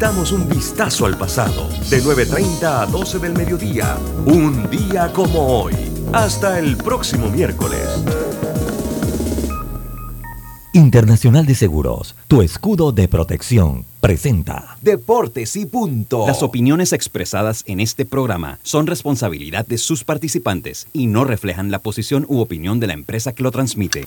Damos un vistazo al pasado, de 9.30 a 12 del mediodía, un día como hoy. Hasta el próximo miércoles. Internacional de Seguros, tu escudo de protección, presenta Deportes y punto. Las opiniones expresadas en este programa son responsabilidad de sus participantes y no reflejan la posición u opinión de la empresa que lo transmite.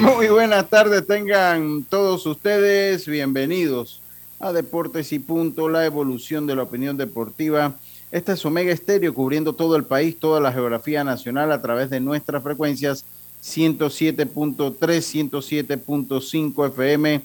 Muy buenas tardes tengan todos ustedes. Bienvenidos a Deportes y Punto, la evolución de la opinión deportiva. Esta es Omega Estéreo cubriendo todo el país, toda la geografía nacional a través de nuestras frecuencias 107.3, 107.5 FM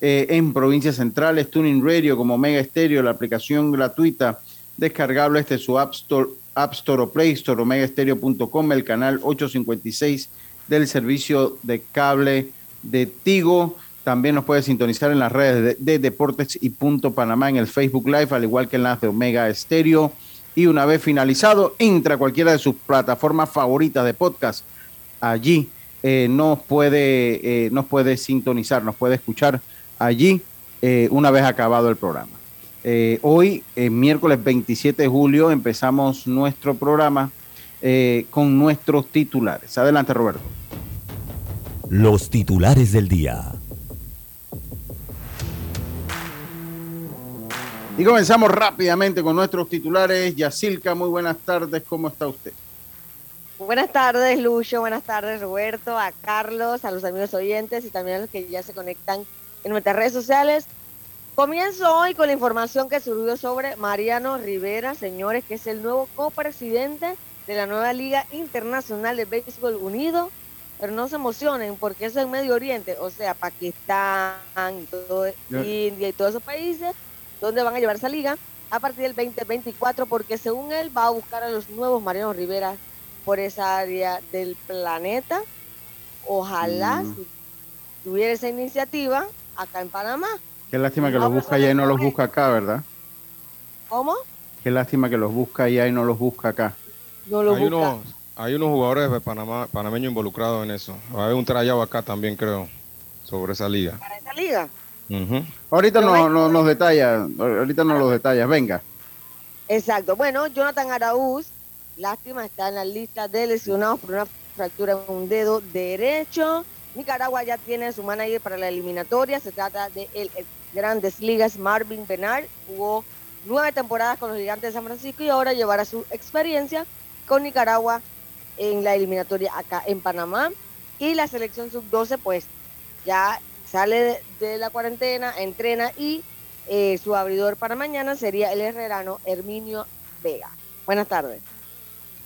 en provincias centrales, Tuning Radio como Omega Estéreo, la aplicación gratuita descargable este su App Store, App Store o Play Store, omegaestereo.com, el canal 856 del servicio de cable de Tigo. También nos puede sintonizar en las redes de, Deportes y Punto Panamá en el Facebook Live, al igual que en las de Omega Estéreo. Y una vez finalizado, entra a cualquiera de sus plataformas favoritas de podcast. Allí eh, nos, puede, eh, puede sintonizar, nos puede escuchar allí eh, una vez acabado el programa. hoy, miércoles 27 de julio, empezamos nuestro programa con nuestros titulares. Adelante, Roberto. Los titulares del día. Y comenzamos rápidamente con nuestros titulares. Yacilca, muy buenas tardes, ¿cómo está usted? Buenas tardes, Lucho, buenas tardes, Roberto, a Carlos, a los amigos oyentes y también a los que ya se conectan en nuestras redes sociales. Comienzo hoy con la información que surgió sobre Mariano Rivera, señores, que es el nuevo copresidente de la nueva Liga Internacional de Béisbol Unido pero no se emocionen porque eso es en Medio Oriente, o sea, Pakistán, India y todos esos países donde van a llevar esa liga a partir del 2024 porque según él va a buscar a los nuevos Mariano Rivera por esa área del planeta. Ojalá mm. tuviera esa iniciativa acá en Panamá. Qué lástima que los busca allá y no los busca acá, ¿verdad? ¿Cómo? Qué lástima que los busca allá y no los busca acá. No los busca. Hay unos jugadores de Panamá, panameños involucrados en eso. Hay un trayado acá también, creo, sobre esa liga. ¿Para esa liga? Ahorita no, no, nos detalla, ahorita nos los detalla, venga. Exacto. Bueno, Jonathan Araúz, lástima, está en la lista de lesionados por una fractura en un dedo derecho. Nicaragua ya tiene su manager para la eliminatoria. Se trata de el Grandes Ligas, Marvin Bernard. Jugó nueve temporadas con los Gigantes de San Francisco y ahora llevará su experiencia con Nicaragua en la eliminatoria acá en Panamá. Y la selección sub-12 pues ya sale de, la cuarentena, entrena y eh, su abridor para mañana sería el herrerano Herminio Vega. Buenas tardes.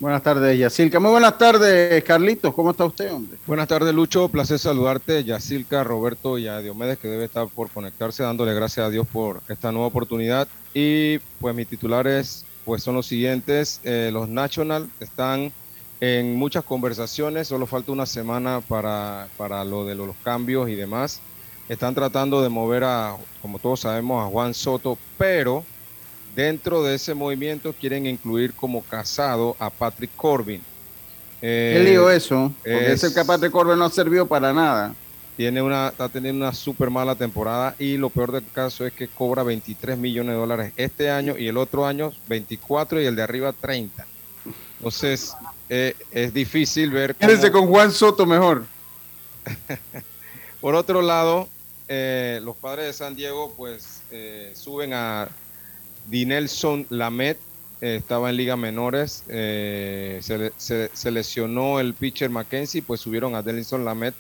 Buenas tardes, Yacilca. Muy buenas tardes, Carlitos. ¿Cómo está usted, hombre? Buenas tardes, Lucho. Placer saludarte, Yacilca, Roberto y a Diomedes, que debe estar por conectarse, dándole gracias a Dios por esta nueva oportunidad. Y pues mis titulares pues son los siguientes. Eh, los National están en muchas conversaciones, solo falta una semana para, para lo de los cambios y demás. Están tratando de mover a, como todos sabemos, a Juan Soto, pero dentro de ese movimiento quieren incluir como casado a Patrick Corbin. Eh, ¿Qué lío eso? Porque ese que Patrick Corbin no sirvió para nada. Tiene una, está teniendo una súper mala temporada y lo peor del caso es que cobra 23 millones de dólares este año y el otro año 24 y el de arriba 30. Entonces, eh, es difícil ver. Quédense con Juan Soto mejor. Por otro lado, eh, los padres de San Diego, pues, eh, suben a Dinelson Lamet eh, estaba en liga menores, eh, se, lesionó el pitcher Mackenzie, pues subieron a Delinson Lamet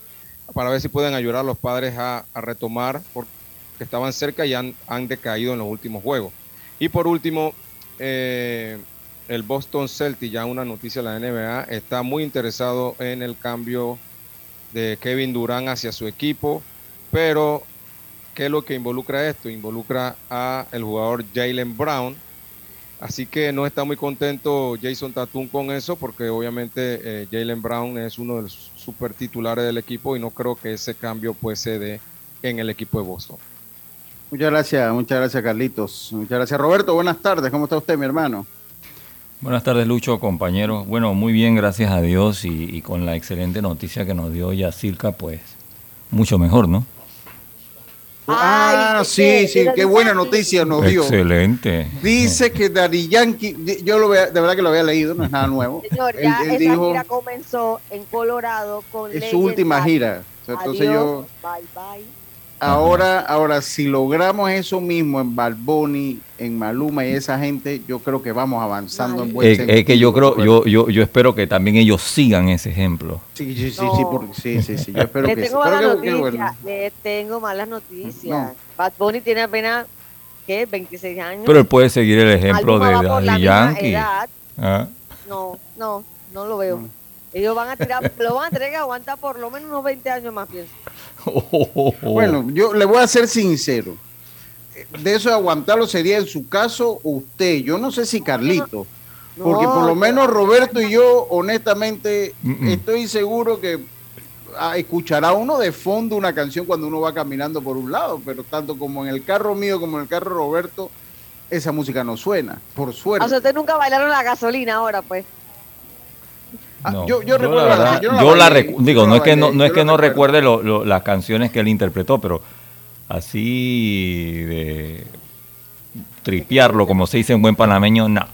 para ver si pueden ayudar a los padres a, retomar, porque estaban cerca y han, decaído en los últimos juegos. Y por último, eh, el Boston Celtics, ya una noticia de la NBA, está muy interesado en el cambio de Kevin Durant hacia su equipo, pero ¿qué es lo que involucra esto? Involucra a el jugador Jalen Brown, Así que no está muy contento Jason Tatum con eso, porque obviamente eh, Jalen Brown es uno de los super titulares del equipo y no creo que ese cambio pues se dé en el equipo de Boston. Muchas gracias, muchas gracias Carlitos. Muchas gracias Roberto. Buenas tardes, ¿cómo está usted mi hermano? Buenas tardes Lucho, compañero. Bueno, muy bien, gracias a Dios y, con la excelente noticia que nos dio Yacirca, pues mucho mejor, ¿no? Ah, sí, sí, qué buena noticia nos dio. Excelente. Dice que Daddy Yankee, yo lo de verdad que lo había leído, no es nada nuevo. Señor, ya esa gira comenzó en Colorado con Es su última gira. entonces yo. Bye, bye. Ahora, ahora, si logramos eso mismo en Balboni, en Maluma y esa gente, yo creo que vamos avanzando en buen es, Es que yo creo, yo, yo, yo espero que también ellos sigan ese ejemplo. Sí, sí, sí, sí, sí, sí, yo espero Le que tengo malas noticias, le tengo malas noticias. Bad Bunny tiene apenas, ¿qué? 26 años. Pero él puede seguir el ejemplo de Daddy Yankee. ¿Ah? No, no, no lo veo. Ellos van a tirar, lo van a tener que aguantar por lo menos unos 20 años más, pienso. Bueno, yo le voy a ser sincero. De eso de aguantarlo sería en su caso usted. Yo no sé si Carlito. porque por lo menos Roberto y yo, honestamente, estoy seguro que ah, escuchará uno de fondo una canción cuando uno va caminando por un lado, pero tanto como en el carro mío como en el carro Roberto, esa música no suena, por suerte. O sea, usted nunca bailaron la gasolina ahora, pues. Ah, yo, yo, recuerdo la, yo la, digo, no es que no, no es que no recuerde las canciones que él interpretó, pero así de tripearlo, como se dice en buen panameño, no.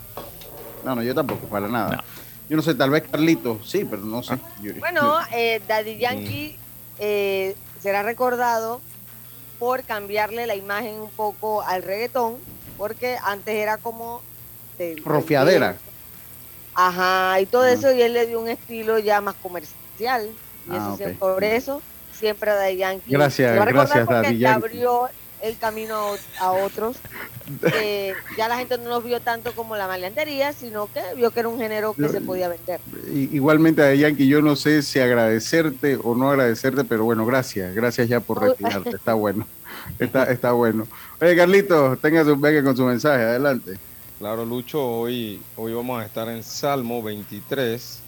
No, no, yo tampoco, para nada. Yo no sé, tal vez Carlito, sí, pero no sé. Bueno, eh, Daddy Yankee eh, será recordado por cambiarle la imagen un poco al reggaetón, porque antes era como... Rofiadera. Ajá, y todo eso, y él le dio un estilo ya más comercial. Y ah, eso por eso siempre de Yankee. Gracias, gracias, Daddy Yankee. abrió el camino a, otros. ya la gente no nos vio tanto como la maleantería, sino que vio que era un género que se podía vender. Igualmente a Yankee, yo no sé si agradecerte o no agradecerte, pero bueno, gracias, gracias ya por retirarte, está bueno, está, está bueno. Oye, Carlito, tenga su venga con su mensaje, adelante. Claro, Lucho, hoy, hoy vamos a estar en Salmo 23,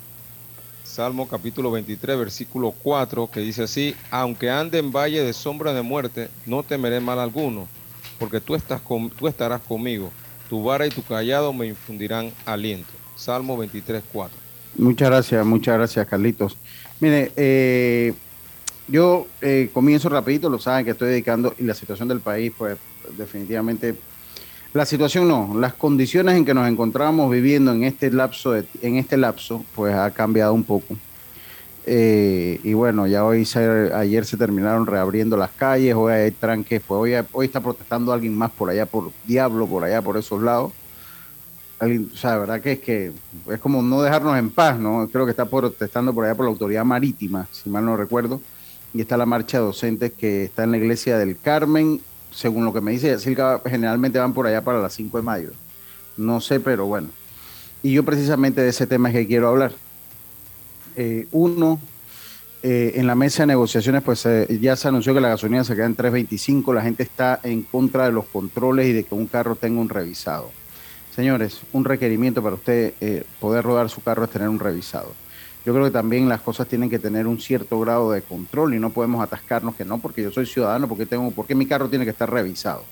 Salmo capítulo 23, versículo 4, que dice así, aunque ande en valle de sombra de muerte, no temeré mal alguno, porque tú, estás con, tú estarás conmigo, tu vara y tu callado me infundirán aliento. Salmo 23, 4. Muchas gracias, muchas gracias, Carlitos. Mire, eh, yo eh, comienzo rapidito, lo saben que estoy dedicando, y la situación del país, pues definitivamente la situación no, las condiciones en que nos encontramos viviendo en este lapso, en este lapso, pues ha cambiado un poco. Eh, y bueno, ya hoy ayer se terminaron reabriendo las calles, hoy hay tranques, pues hoy, hoy está protestando alguien más por allá, por Diablo, por allá, por esos lados. o sea, verdad que es que es como no dejarnos en paz, ¿no? Creo que está protestando por allá por la autoridad marítima, si mal no recuerdo. Y está la marcha de docentes que está en la iglesia del Carmen según lo que me dice generalmente van por allá para las 5 de mayo. No sé, pero bueno. Y yo precisamente de ese tema es que quiero hablar. Eh, uno, eh, en la mesa de negociaciones, pues eh, ya se anunció que la gasolina se queda en 3.25, la gente está en contra de los controles y de que un carro tenga un revisado. Señores, un requerimiento para usted poder rodar su carro es tener un revisado yo creo que también las cosas tienen que tener un cierto grado de control y no podemos atascarnos que no, porque yo soy ciudadano, porque tengo, porque mi carro tiene que estar revisado.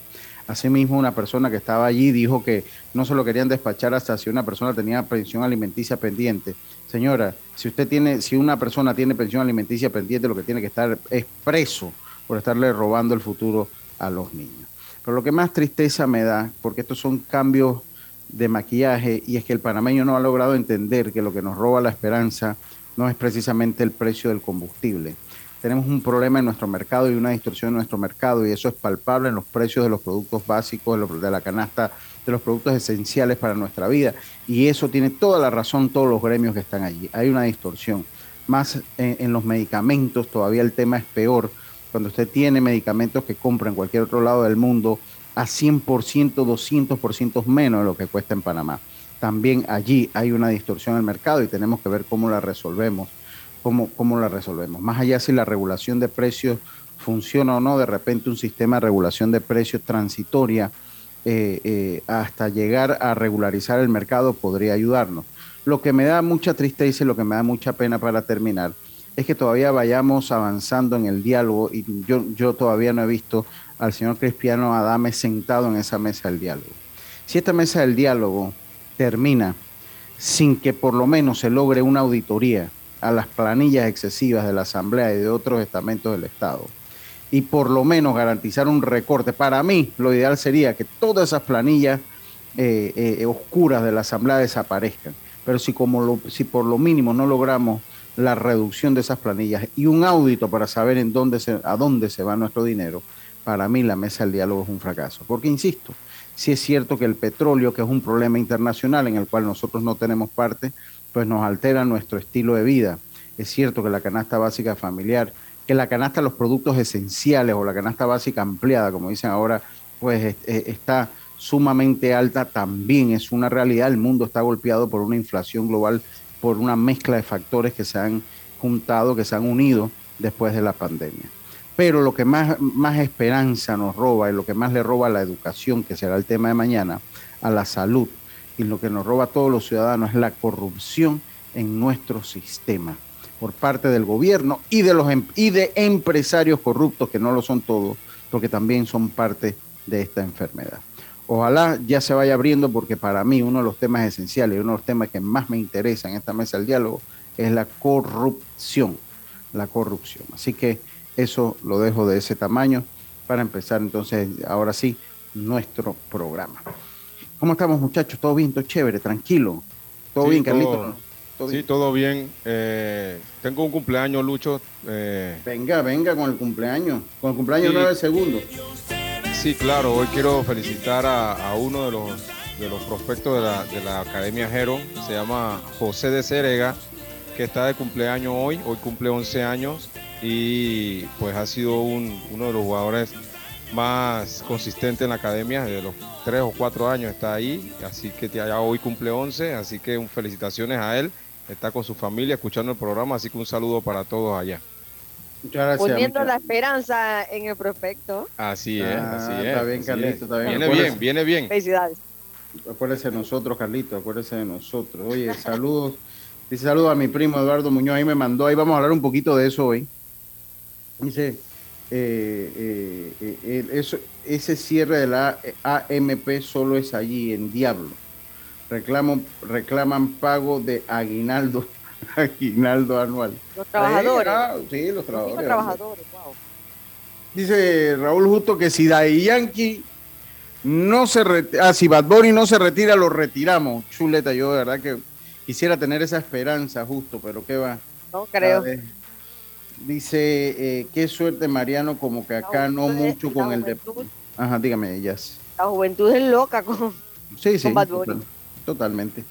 Asimismo, una persona que estaba allí dijo que no se lo querían despachar hasta si una persona tenía pensión alimenticia pendiente. Señora, si usted tiene, si una persona tiene pensión alimenticia pendiente, lo que tiene que estar es preso por estarle robando el futuro a los niños. Pero lo que más tristeza me da, porque estos son cambios de maquillaje y es que el panameño no ha logrado entender que lo que nos roba la esperanza no es precisamente el precio del combustible. tenemos un problema en nuestro mercado y una distorsión en nuestro mercado y eso es palpable en los precios de los productos básicos, de, la canasta, de los productos esenciales para nuestra vida. Y eso tiene toda la razón todos los gremios que están allí. Hay una distorsión. Más en, los medicamentos todavía el tema es peor. Cuando usted tiene medicamentos que compra en cualquier otro lado del mundo a 100%, 200% menos de lo que cuesta en Panamá. También allí hay una distorsión en el mercado y tenemos que ver cómo la resolvemos cómo, cómo la resolvemos. Más allá si la regulación de precios funciona o no, de repente un sistema de regulación de precios transitoria eh, eh, hasta llegar a regularizar el mercado podría ayudarnos. Lo que me da mucha tristeza y lo que me da mucha pena para terminar es que todavía vayamos avanzando en el diálogo y yo, yo todavía no he visto al señor Cristiano Adame sentado en esa mesa del diálogo. Si esta mesa del diálogo termina sin que por lo menos se logre una auditoría a las planillas excesivas de la Asamblea y de otros estamentos del Estado y por lo menos garantizar un recorte. Para mí, lo ideal sería que todas esas planillas eh, eh, oscuras de la Asamblea desaparezcan. Pero si, como si por lo mínimo no logramos la reducción de esas planillas y un audito para saber en dónde a dónde se va nuestro dinero, para mí la mesa del diálogo es un fracaso. Porque, insisto, si es cierto que el petróleo, que es un problema internacional en el cual nosotros no tenemos parte, pues nos altera nuestro estilo de vida. Es cierto que la canasta básica familiar, que la canasta de los productos esenciales o la canasta básica ampliada, como dicen ahora, pues está sumamente alta, también es una realidad. El mundo está golpeado por una inflación global, por una mezcla de factores que se han juntado, que se han unido después de la pandemia. Pero lo que más, más esperanza nos roba y lo que más le roba a la educación, que será el tema de mañana, a la salud, y lo que nos roba a todos los ciudadanos es la corrupción en nuestro sistema por parte del gobierno y de los em, y de empresarios corruptos que no lo son todos, porque también son parte de esta enfermedad. Ojalá ya se vaya abriendo porque para mí uno de los temas esenciales, uno de los temas que más me interesa en esta mesa del diálogo es la corrupción, la corrupción. Así que eso lo dejo de ese tamaño para empezar entonces ahora sí nuestro programa. ¿Cómo estamos, muchachos? ¿Todo bien? ¿Todo chévere? ¿Tranquilo? ¿Todo bien, Carlito? sí, todo bien. Eh, tengo un cumpleaños, Lucho. Eh. venga, venga con el cumpleaños. Con el cumpleaños sí. 9 segundos. Sí, claro. Hoy quiero felicitar a, uno de los, de los prospectos de la, de la Academia Jero. Se llama José de Cerega, que está de cumpleaños hoy. Hoy cumple 11 años y pues ha sido un, uno de los jugadores más consistente en la academia, desde los tres o cuatro años está ahí, así que ya hoy cumple 11, así que un felicitaciones a él, está con su familia escuchando el programa, así que un saludo para todos allá. Muchas gracias. Poniendo la esperanza en el prospecto. Así es, ah, así es. Está bien, Carlito, está bien. Viene bien, viene bien. Felicidades. Acuérdese de nosotros, Carlito, acuérdese de nosotros. Oye, saludos. Dice saludos a mi primo Eduardo Muñoz, ahí me mandó, ahí vamos a hablar un poquito de eso hoy. Dice, eh, eh, eh ese cierre de la AMP solo es allí, en Diablo. Reclamo, reclaman pago de aguinaldo, aguinaldo anual. Los trabajadores. Ah, sí, los trabajadores. trabajadores wow. Dice Raúl Justo que si Dai Yankee no se retira, ah, si Bad Bunny no se retira, lo retiramos. Chuleta, yo de verdad que quisiera tener esa esperanza justo, pero qué va. No creo. Dice, eh, qué suerte Mariano, como que acá no mucho con el de... Ajá, dígame, ellas. La juventud es loca con, sí, sí, totalmente.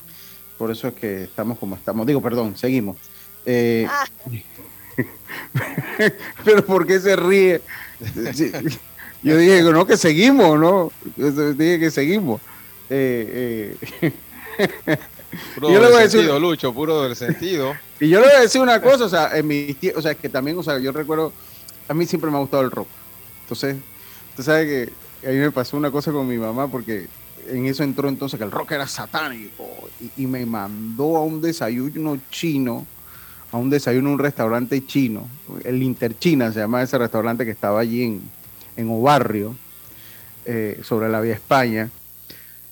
Por eso es que estamos como estamos. Digo, perdón, seguimos. Eh, ah. pero ¿por qué se ríe? Yo dije, no, que seguimos, ¿no? dije que seguimos. Eh, eh. Puro yo le voy a decir, sentido, Lucho, puro del sentido. Y yo le voy a decir una cosa, o sea, en mi o sea, que también, o sea, yo recuerdo, a mí siempre me ha gustado el rock. Entonces, usted sabe que a mí me pasó una cosa con mi mamá porque en eso entró entonces que el rock era satánico y, me mandó a un desayuno chino, a un desayuno en un restaurante chino, el Interchina se llama ese restaurante que estaba allí en, en Obarrio, eh, sobre la vía España,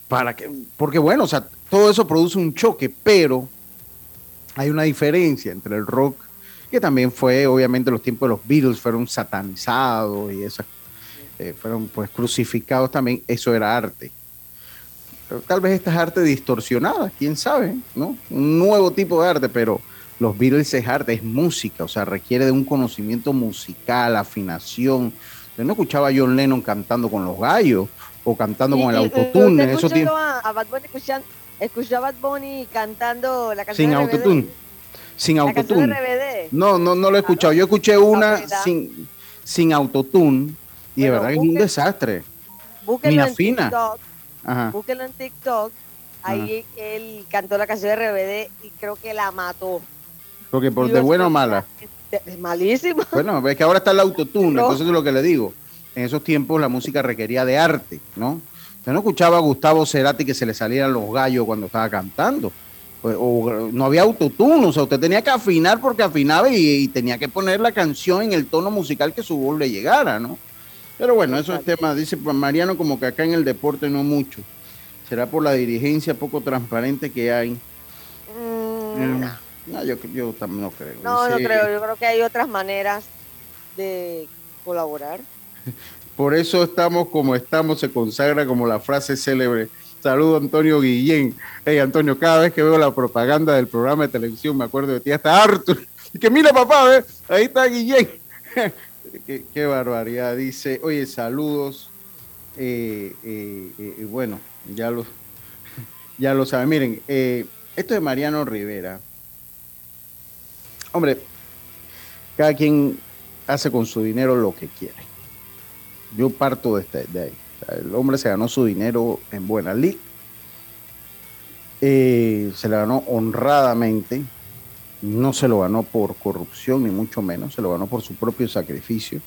para que, porque bueno, o sea, todo eso produce un choque, pero hay una diferencia entre el rock, que también fue, obviamente, los tiempos de los Beatles fueron satanizados y esas, eh, fueron pues crucificados también, eso era arte. Pero tal vez esta es arte distorsionada, quién sabe, ¿no? Un nuevo tipo de arte, pero los Beatles es arte, es música, o sea, requiere de un conocimiento musical, afinación. Yo no escuchaba a John Lennon cantando con los gallos o cantando con el autotune. Eso tiene... a, Bad Bunny escuchaba a Bad Bunny cantando la canción Sin autotune. Sin autotune. No, no, no lo he escuchado. Yo escuché una sin, sin autotune y de verdad es un desastre. Búsquenlo en TikTok. Búsquenlo en TikTok. Ahí él cantó la canción de RBD y creo que la mató. Porque por de buena o mala. Es malísimo. Bueno, es que ahora está el autotune, entonces es lo que le digo. En esos tiempos la música requería de arte, ¿no? Usted no escuchaba a Gustavo Cerati que se le salían los gallos cuando estaba cantando. O, no había autotune, o sea, usted tenía que afinar porque afinaba y, tenía que poner la canción en el tono musical que su voz le llegara, ¿no? Pero bueno, eso es tema, dice Mariano, como que acá en el deporte no mucho. ¿Será por la dirigencia poco transparente que hay? Mm, eh, no. yo, yo, también no creo. No, no creo, yo creo que hay otras maneras de colaborar. Por eso estamos como estamos, se consagra como la frase célebre Saludo Antonio Guillén. Hey Antonio, cada vez que veo la propaganda del programa de televisión me acuerdo de ti, hasta Arthur. Y que mira papá, ahí está Guillén. qué, barbaridad. Dice, oye, saludos. Eh, eh, eh, bueno, ya lo, ya lo saben. Miren, esto de Mariano Rivera. Hombre, cada quien hace con su dinero lo que quiere. Yo parto de, este, de ahí el hombre se ganó su dinero en buena lid. Eh, se le ganó honradamente. No se lo ganó por corrupción, ni mucho menos. Se lo ganó por su propio sacrificio.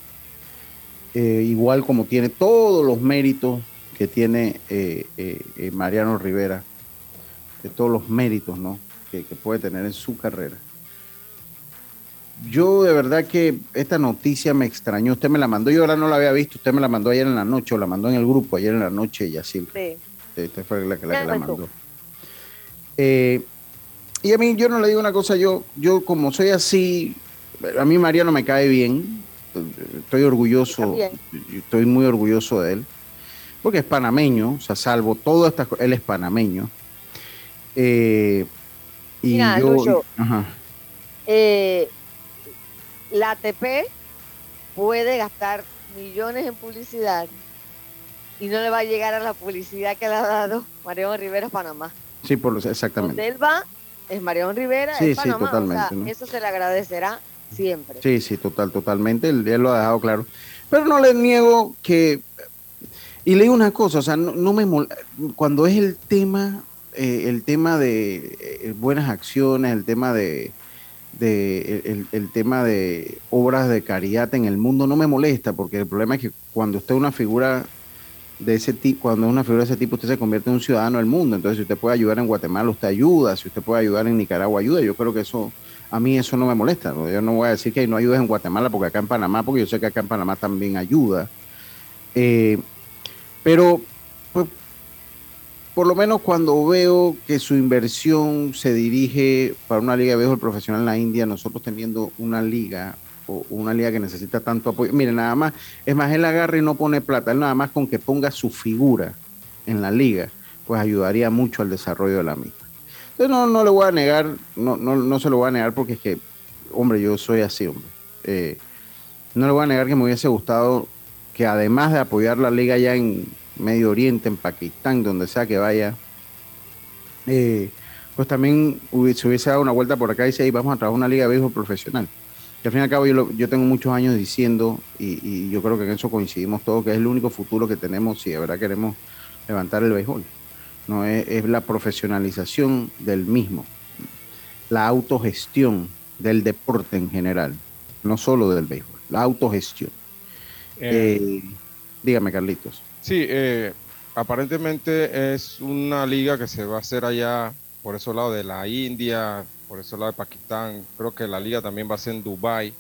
Eh, igual como tiene todos los méritos que tiene eh, Mariano Rivera, de todos los méritos ¿no? que puede tener en su carrera yo de verdad que esta noticia me extrañó. Usted me la mandó, yo ahora no la había visto. Usted me la mandó ayer en la noche o la mandó en el grupo ayer en la noche y así. Sí. Usted fue la que la, mandó. Eh, y a mí yo no le digo una cosa, yo, yo como soy así, a mí Mariano me cae bien. Estoy orgulloso, estoy muy orgulloso de él. Porque es panameño, o sea, salvo todo estas él es panameño. Eh, y yo, ajá. Eh, la ATP puede gastar millones en publicidad y no le va a llegar a la publicidad que le ha dado Mariano Rivera Panamá. Sí, por lo, exactamente. Donde él va es Mariano Rivera, sí, sí, totalmente, Eso se le agradecerá siempre. Sí, sí, total, totalmente. Él, lo ha dejado claro. Pero no le niego que. Y le digo una cosa, o sea, no, me cuando es el tema, eh, el tema de eh, buenas acciones, el tema de de el, tema de obras de caridad en el mundo no me molesta, porque el problema es que cuando usted es una figura de ese tipo, cuando es una figura de ese tipo, usted se convierte en un ciudadano del mundo. Entonces, si usted puede ayudar en Guatemala, usted ayuda. Si usted puede ayudar en Nicaragua, ayuda. Yo creo que eso, a mí eso no me molesta. Yo no voy a decir que no ayudes en Guatemala, porque acá en Panamá, porque yo sé que acá en Panamá también ayuda. Eh, pero por lo menos cuando veo que su inversión se dirige para una liga de béisbol profesional en la India, nosotros teniendo una liga o una liga que necesita tanto apoyo. Mire, nada más, es más, él agarra y no pone plata, él nada más con que ponga su figura en la liga, pues ayudaría mucho al desarrollo de la misma. Entonces no, no le voy a negar, no, no, no se lo voy a negar porque es que, hombre, yo soy así, hombre. Eh, no le voy a negar que me hubiese gustado que además de apoyar la liga ya en Medio Oriente, en Pakistán, donde sea que vaya, eh, pues también se hubiese dado una vuelta por acá y dice, vamos a trabajar una liga de béisbol profesional. Que al fin y al cabo yo, yo tengo muchos años diciendo, y, yo creo que en eso coincidimos todos, que es el único futuro que tenemos si de verdad queremos levantar el béisbol. No es, es la profesionalización del mismo, la autogestión del deporte en general, no solo del béisbol, la autogestión. Eh. Eh, dígame, Carlitos. Sí, eh, aparentemente es una liga que se va a hacer allá por ese lado de la India, por ese lado de Pakistán. Creo que la liga también va a ser en Dubai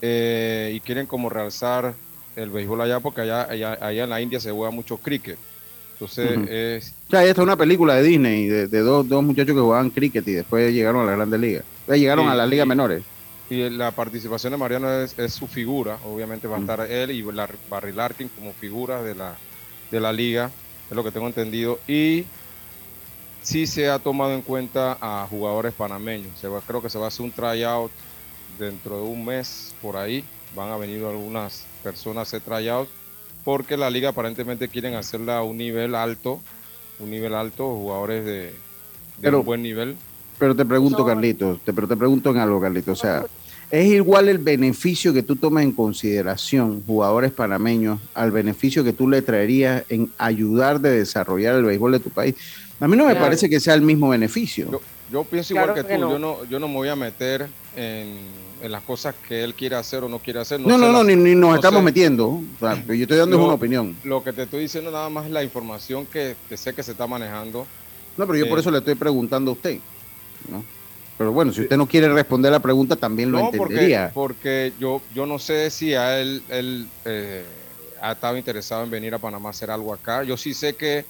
eh, y quieren como realzar el béisbol allá porque allá, allá, en la India se juega mucho cricket. Entonces es... O sea, esta es una película de Disney de, dos, muchachos que jugaban cricket y después llegaron a la Grandes Ligas. Llegaron a las ligas menores. Y la participación de Mariano es, su figura, obviamente va a estar él y Barry Larkin como figura de la, de la liga, es lo que tengo entendido. Y sí se ha tomado en cuenta a jugadores panameños. Se va, creo que se va a hacer un tryout dentro de un mes por ahí. Van a venir algunas personas a hacer tryout porque la liga aparentemente quieren hacerla a un nivel alto, un nivel alto, jugadores de, un buen nivel. Pero te pregunto, Carlitos, te, pero te pregunto en algo, Carlitos, o sea, ¿es igual el beneficio que tú tomas en consideración, jugadores panameños, al beneficio que tú le traerías en ayudar de desarrollar el béisbol de tu país? A mí no me parece que sea el mismo beneficio. Yo, pienso igual que, tú, yo, no, yo no me voy a meter en, las cosas que él quiere hacer o no quiere hacer. No, no, no, ni, nos estamos metiendo. yo estoy dando una opinión. Lo que te estoy diciendo nada más es la información que, sé que se está manejando. No, pero yo por eh, eso le estoy preguntando a usted. ¿No? Pero bueno, si usted no quiere responder la pregunta, también lo entendería. Porque, porque yo, yo no sé si a él, él eh, ha estado interesado en venir a Panamá a hacer algo acá. Yo sí sé que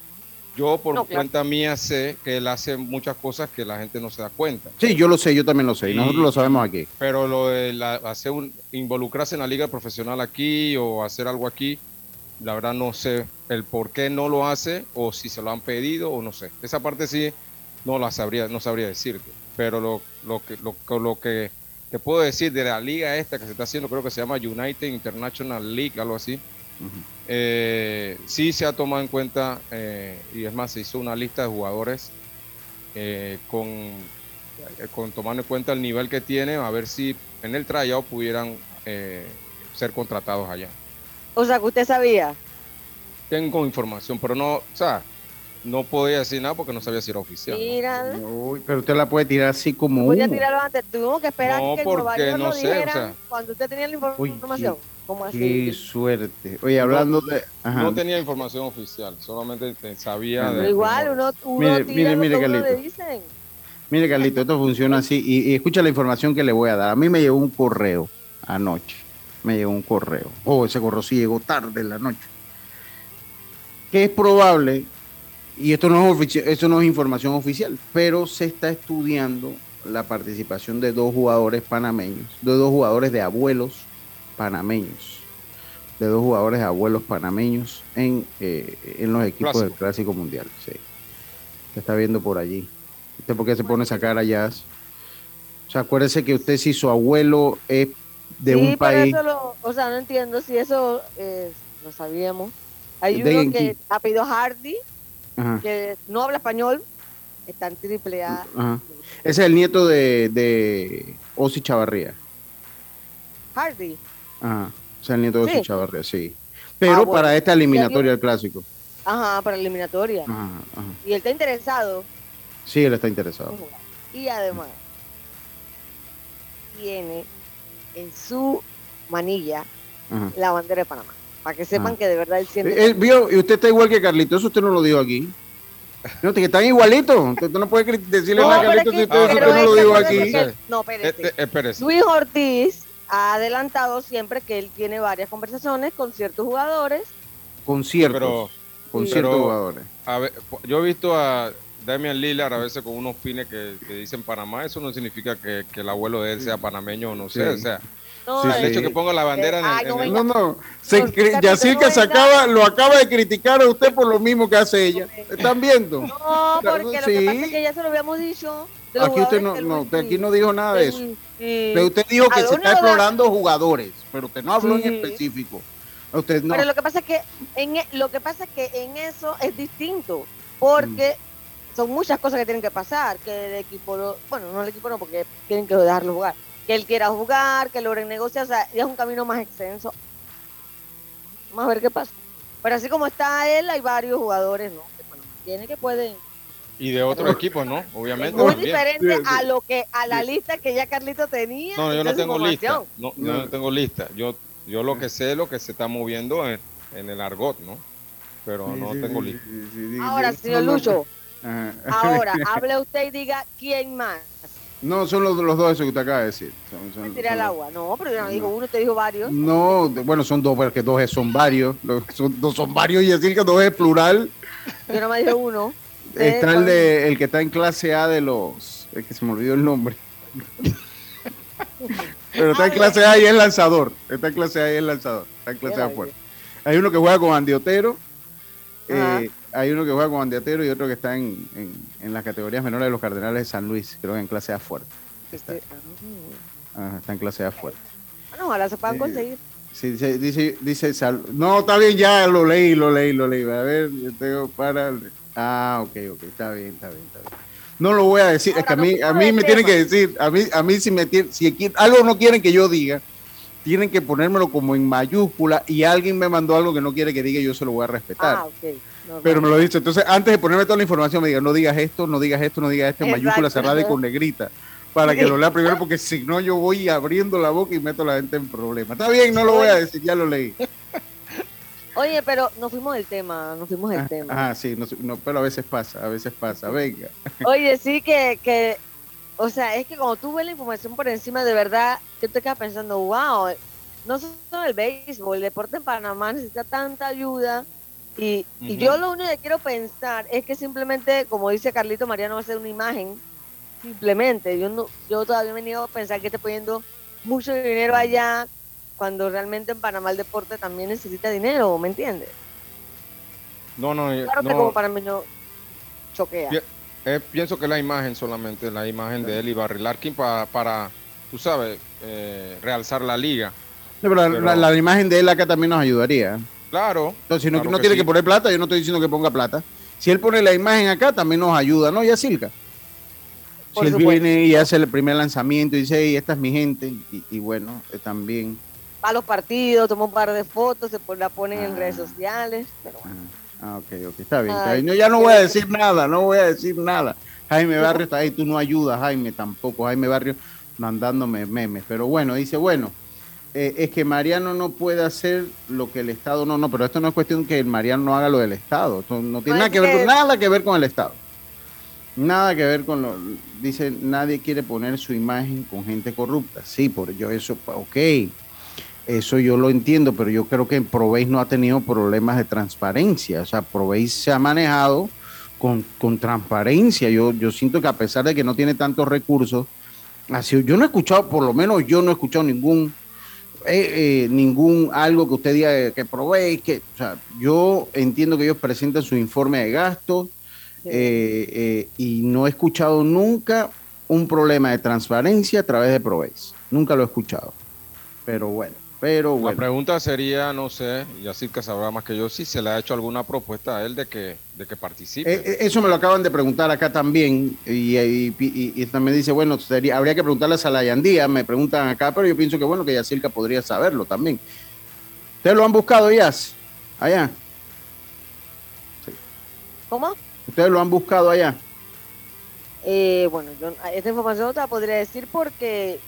yo por cuenta mía sé que él hace muchas cosas que la gente no se da cuenta. Sí, yo lo sé, yo también lo sé, y, nosotros lo sabemos aquí. Pero lo de hacer un, involucrarse en la liga profesional aquí o hacer algo aquí, la verdad no sé el por qué no lo hace o si se lo han pedido o no sé. Esa parte sí no la sabría, no sabría decirte. Pero lo, lo que lo, lo que te puedo decir de la liga esta que se está haciendo, creo que se llama United International League, algo así. Eh, sí se ha tomado en cuenta, eh, y es más, se hizo una lista de jugadores eh, con, con tomando en cuenta el nivel que tiene, a ver si en el tryout pudieran ser contratados allá. O sea, que usted sabía. Tengo información, pero no, o sea, no podía decir nada porque no sabía si era oficial. Mira. pero usted la puede tirar así como Podía tirarlo antes. Tuvimos que esperar que porque no sé, cuando usted tenía la información. ¿Cómo así? Qué suerte. Oye, hablando de. No tenía información oficial, solamente sabía. Pero igual, uno, uno mire, mire, mire, Carlito. Mire, Carlito, esto funciona así. Y, escucha la información que le voy a dar. A mí me llegó un correo anoche. Me llegó un correo. Oh, ese correo sí llegó tarde en la noche. Que es probable, y esto no es, esto no es información oficial, pero se está estudiando la participación de dos jugadores panameños, de dos jugadores de abuelos panameños, de dos jugadores abuelos panameños en, eh, en los equipos del Clásico Mundial. Sí. Se está viendo por allí. ¿Usted por qué se pone esa cara ya? O sea, acuérdese que usted si su abuelo es de un país... o sea, no entiendo si eso eh, lo sabíamos. Hay uno que ha pedido Que no habla español, está en triple A. Ese es el nieto de, de Osi Chavarría. Hardy. Ajá. O sea, el nieto de su Chavarria, sí. Pero ah, para esta eliminatoria del clásico. Ajá, para la eliminatoria. Ajá, Y él está interesado. Sí, él está interesado. Y además, tiene en su manilla la bandera de Panamá. Para que sepan que de verdad él siente. Él, vio, y usted está igual que Carlito, eso usted no lo dijo aquí. No, que están igualitos. Usted no puede decirle a Carlito si usted, eso no lo dijo aquí. no, espérese. Luis Ortiz ha adelantado siempre que él tiene varias conversaciones con ciertos jugadores. Con ciertos, con ciertos jugadores. yo he visto a Damian Lillard a veces con unos pines que, dicen Panamá, eso no significa que, el abuelo de él sea panameño o no sé, o sea... No, el hecho que ponga la bandera en, el, no, no, Se, Yacirca se acaba, lo acaba de criticar a usted por lo mismo que hace ella. ¿Están viendo? No, porque lo que pasa es que ya se lo habíamos dicho Aquí usted no, no, aquí no dijo nada de eso. pero usted dijo que se está explorando jugadores, pero usted no habló en específico. Usted no. Pero lo que pasa es que en e, lo que pasa es que en eso es distinto, porque mm. son muchas cosas que tienen que pasar, que el equipo, bueno, no el equipo no, porque tienen que dejarlo jugar, que él quiera jugar, que logren negociar, o sea, es un camino más extenso. Vamos a ver qué pasa. Pero así como está él, hay varios jugadores, ¿no? Que tiene que pueden y de otros equipos, ¿no? Obviamente. Muy diferente a lo que a la lista que ya Carlito tenía. No, yo no tengo lista. No, no, tengo lista. Yo, yo lo que sé es lo que se está moviendo en, en el argot, ¿no? Pero no tengo lista. ahora, señor Lucho, ahora, hable usted y diga quién más. No, son los, los dos esos que usted acaba de decir. Son, son, al agua. No, pero yo no dijo uno, usted dijo varios. No, bueno, son dos, porque dos son varios. Son, dos son varios y decir que dos es plural. Yo no me dije uno. Está el, de, el que está en clase A de los. Es que se me olvidó el nombre. Pero está en clase A y es lanzador. Está en clase A y es lanzador. Está en clase A fuerte. Hay uno que juega con Andy Otero. Eh, hay uno que juega con Andiatero y otro que está en, en, las categorías menores de los Cardenales de San Luis, creo que en clase A fuerte. Está, este, ah, está en clase A fuerte. Bueno, ojalá se puedan conseguir. Sí, dice, dice, dice no, está bien, ya lo leí, lo leí, lo leí. A ver, yo tengo para. Ah, ok, ok, está bien, está bien, está bien. No lo voy a decir, es que a mí, a mí me tienen que decir, a mí, a mí si me si algo no quieren que yo diga, tienen que ponérmelo como en mayúscula y alguien me mandó algo que no quiere que diga, yo se lo voy a respetar. Ah, Pero me lo dice. Entonces, antes de ponerme toda la información, me diga, no digas esto, no digas esto, no digas esto, en mayúscula cerrada y con negrita. Para que lo lea primero, porque si no, yo voy abriendo la boca y meto a la gente en problemas. Está bien, no lo voy a decir, ya lo leí. Oye, pero nos fuimos del tema, nos fuimos del ah, tema. Ah, sí, no, pero a veces pasa, a veces pasa, venga. Oye, sí que, que o sea, es que cuando tú ves la información por encima, de verdad, yo te quedas pensando, wow, no solo el béisbol, el deporte en Panamá necesita tanta ayuda. Y, yo lo único que quiero pensar es que simplemente, como dice Carlito Mariano, va a ser una imagen. Simplemente, yo no, yo todavía he venido a pensar que está poniendo mucho dinero allá cuando realmente en Panamá el deporte también necesita dinero, ¿me entiendes? No, no, claro que como para mí no choquea. Eh, pienso que la imagen solamente, la imagen de él y Barry Larkin para, para tú sabes, eh, realzar la liga. pero, la, imagen de él acá también nos ayudaría. Claro. Entonces, si no, no tiene que poner plata, yo no estoy diciendo que ponga plata. Si él pone la imagen acá, también nos ayuda, ¿no? Ya Silca. si él viene y hace el primer lanzamiento y dice, hey, esta es mi gente, y, bueno, eh, también. Va a los partidos, toma un par de fotos, se la ponen en redes ah. sociales. Pero bueno. Ah, ok, ok, está bien. ya no voy a decir nada, no voy a decir nada. Jaime Barrio está ahí, tú no ayudas, Jaime tampoco. Jaime Barrio mandándome memes. Pero bueno, dice, bueno, eh, es que Mariano no puede hacer lo que el Estado no, no, pero esto no es cuestión que el Mariano no haga lo del Estado. Esto no tiene nada que ver, nada que ver con el Estado. Nada que ver con lo. Dice, nadie quiere poner su imagen con gente corrupta. Sí, por yo eso, ok eso yo lo entiendo, pero yo creo que Proveis no ha tenido problemas de transparencia. O sea, Proveis se ha manejado con, transparencia. Yo, yo siento que a pesar de que no tiene tantos recursos, así, yo no he escuchado, por lo menos yo no he escuchado ningún eh, eh, ningún algo que usted diga que Proveis, que, o sea, yo entiendo que ellos presentan su informe de gastos eh, y no he escuchado nunca un problema de transparencia a través de Proveis. Nunca lo he escuchado. Pero bueno. Pero La pregunta sería, no sé, y así que sabrá más que yo, si se le ha hecho alguna propuesta a él de que, de que participe. Eh, eh, eso me lo acaban de preguntar acá también, y, también dice, bueno, sería, habría que preguntarle a la Yandía, me preguntan acá, pero yo pienso que bueno, que Yacirca podría saberlo también. ¿Ustedes lo han buscado, ya Allá. ¿Cómo? ¿Ustedes lo han buscado allá? Eh, bueno, yo esta información no te la podría decir porque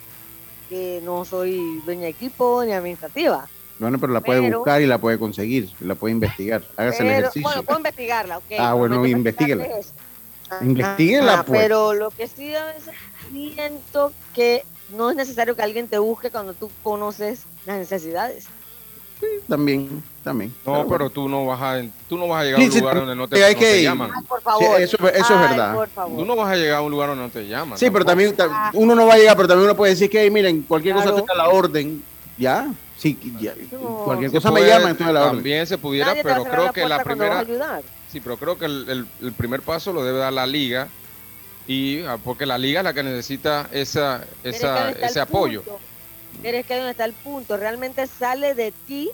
que no soy dueña de equipo ni administrativa. Bueno, pero la puede buscar y la puede conseguir, la puede investigar. Hágase el ejercicio. Bueno, puedo investigarla, ok. Ah, bueno, investiguela. Investiguela, pues. Pero lo que sí a veces siento que no es necesario que alguien te busque cuando tú conoces las necesidades. Sí, también, también. No, pero, tú no vas a, tú no vas a llegar a un lugar donde no te, llaman. por favor. eso, eso es verdad. Tú no vas a llegar a un lugar donde no te llaman. Sí, pero también uno no va a llegar, pero también uno puede decir que, miren, cualquier cosa tenga la orden, ya. Sí, ya, cualquier cosa me llama, entonces la orden. También se pudiera, pero creo que la primera. Sí, pero creo que el, el, primer paso lo debe dar la liga y ah, porque la liga es la que necesita esa, esa ese apoyo. Eres que ahí donde está el punto, realmente sale de ti,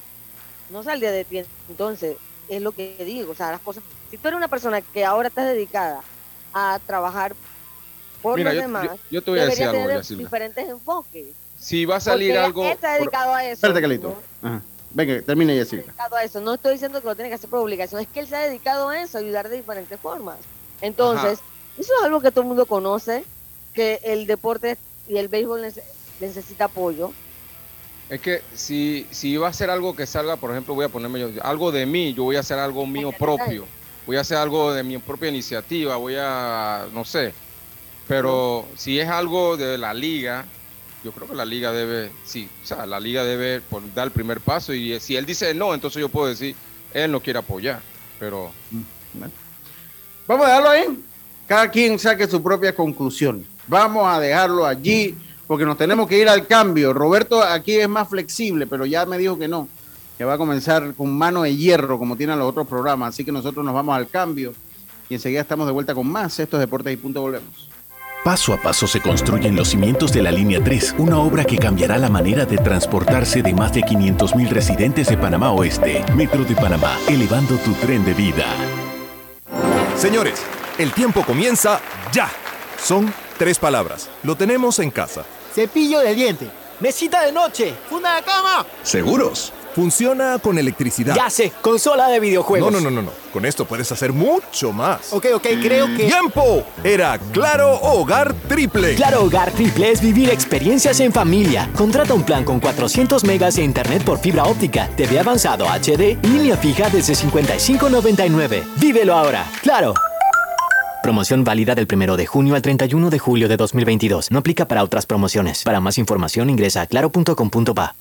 no sale de ti. Entonces, es lo que digo, o sea, las cosas. Si tú eres una persona que ahora estás dedicada a trabajar por los demás, yo, te voy a decir algo, tener diferentes enfoques. Si va a salir algo. Él está dedicado a eso. Espérate, Calito. ¿no? Venga, termine ya, dedicado a eso. No estoy diciendo que lo tiene que hacer por obligación, es que él se ha dedicado a eso, a ayudar de diferentes formas. Entonces, eso es algo que todo el mundo conoce, que el deporte y el béisbol necesita apoyo. Es que si, si va a hacer algo que salga, por ejemplo, voy a ponerme yo, algo de mí, yo voy a hacer algo mío propio, voy a hacer algo de mi propia iniciativa, voy a, no sé, pero si es algo de la liga, yo creo que la liga debe, sí, o sea, la liga debe dar el primer paso y si él dice no, entonces yo puedo decir, él no quiere apoyar, pero... Vamos a dejarlo ahí, cada quien saque su propia conclusión, vamos a dejarlo allí porque nos tenemos que ir al cambio. Roberto aquí es más flexible, pero ya me dijo que no, que va a comenzar con mano de hierro, como tienen los otros programas. Así que nosotros nos vamos al cambio y enseguida estamos de vuelta con más. Estos deportes y punto volvemos. Paso a paso se construyen los cimientos de la Línea 3, una obra que cambiará la manera de transportarse de más de 500.000 residentes de Panamá Oeste. Metro de Panamá, elevando tu tren de vida. Señores, el tiempo comienza ya. Son tres palabras. Lo tenemos en casa. Cepillo de diente, mesita de noche, funda de cama. ¿Seguros? Funciona con electricidad. Ya sé, consola de videojuegos. No, no, no, no, no. Con esto puedes hacer mucho más. Ok, ok, creo que. ¡Tiempo! Era Claro Hogar Triple. Claro Hogar Triple es vivir experiencias en familia. Contrata un plan con 400 megas de internet por fibra óptica, TV avanzado HD y línea fija desde 55.99. Vívelo ahora. Claro. Promoción válida del 1 de junio al 31 de julio de 2022. No aplica para otras promociones. Para más información ingresa a claro.com.pa.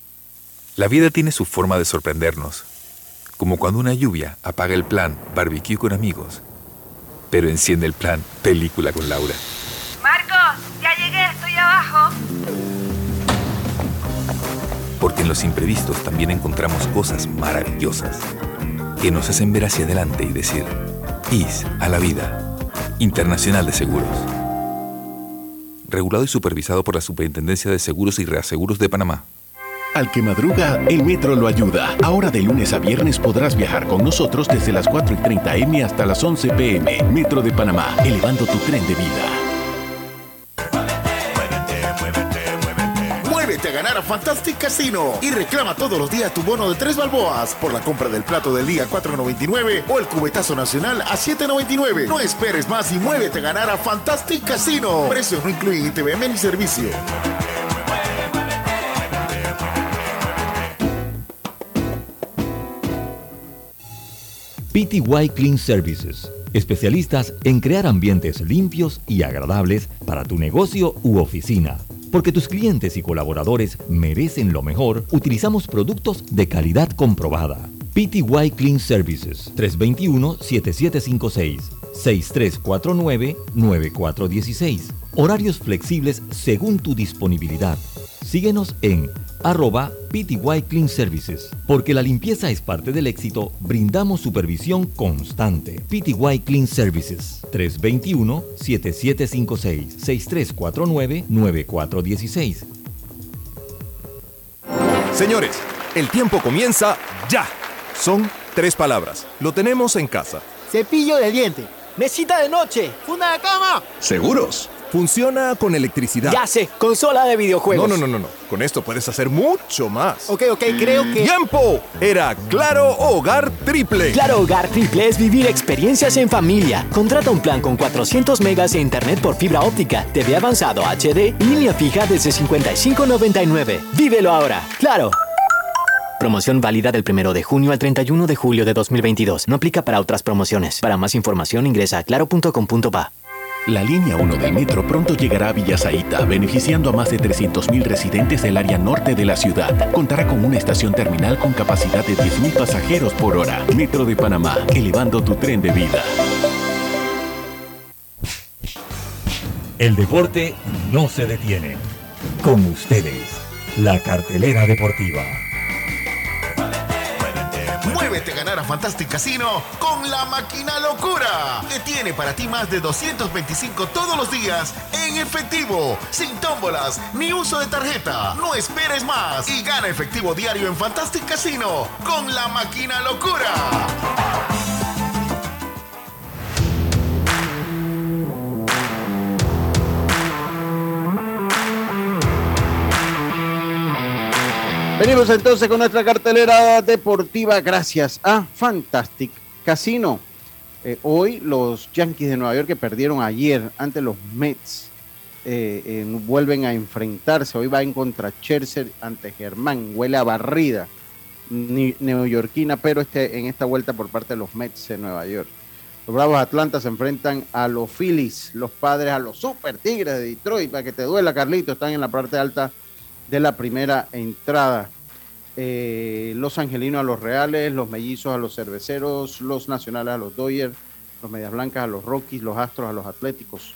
La vida tiene su forma de sorprendernos, como cuando una lluvia apaga el plan barbecue con amigos, pero enciende el plan película con Laura. Marcos, ya llegué, estoy abajo. Porque en los imprevistos también encontramos cosas maravillosas que nos hacen ver hacia adelante y decir, IS a la vida, Internacional de Seguros. Regulado y supervisado por la Superintendencia de Seguros y Reaseguros de Panamá. Al que madruga, el metro lo ayuda. Ahora de lunes a viernes podrás viajar con nosotros desde las 4 y 30 M hasta las 11 PM. Metro de Panamá, elevando tu tren de vida. A ganar a Fantastic Casino y reclama todos los días tu bono de 3 balboas por la compra del plato del día 4.99 o el cubetazo nacional a 7.99. No esperes más y muévete a ganar a Fantastic Casino. Precios no incluyen ITVM ni servicio. PTY Clean Services, especialistas en crear ambientes limpios y agradables para tu negocio u oficina. Porque tus clientes y colaboradores merecen lo mejor, utilizamos productos de calidad comprobada. PTY Clean Services 321-7756 6349-9416. Horarios flexibles según tu disponibilidad. Síguenos en arroba PTY Clean Services. Porque la limpieza es parte del éxito, brindamos supervisión constante. PTY Clean Services 321-7756-6349-9416. Señores, el tiempo comienza ya. Son tres palabras. Lo tenemos en casa. Cepillo de diente, mesita de noche, funda de cama. ¿Seguros? Funciona con electricidad. Ya sé, consola de videojuegos. No, no, no, no, no. Con esto puedes hacer mucho más. Ok, ok, creo que. ¡Tiempo! Era Claro Hogar Triple. Claro Hogar Triple es vivir experiencias en familia. Contrata un plan con 400 megas de internet por fibra óptica, TV avanzado HD y línea fija desde 55.99. Vívelo ahora. Claro. Promoción válida del 1 de junio al 31 de julio de 2022. No aplica para otras promociones. Para más información ingresa a claro.com.pa. La línea 1 del metro pronto llegará a Villasaita, beneficiando a más de 300.000 residentes del área norte de la ciudad. Contará con una estación terminal con capacidad de 10.000 pasajeros por hora. Metro de Panamá, elevando tu tren de vida. El deporte no se detiene. Con ustedes, la cartelera deportiva. Muévete a ganar a Fantastic Casino con la máquina locura, que tiene para ti más de 225 todos los días en efectivo, sin tómbolas ni uso de tarjeta. No esperes más y gana efectivo diario en Fantastic Casino con la máquina locura. Venimos entonces con nuestra cartelera deportiva gracias a Fantastic Casino. Eh, hoy los Yankees de Nueva York que perdieron ayer ante los Mets eh, vuelven a enfrentarse. Hoy va en contra Scherzer ante Germán. Huele a barrida neoyorquina, pero este, en esta vuelta por parte de los Mets de Nueva York. Los Bravos Atlanta se enfrentan a los Phillies, los padres a los Super Tigres de Detroit. Para que te duela, Carlito, están en la parte alta de la primera entrada. Eh, los angelinos a los reales, los mellizos a los cerveceros, los nacionales a los Dodgers, los medias blancas a los Rockies, los astros a los atléticos.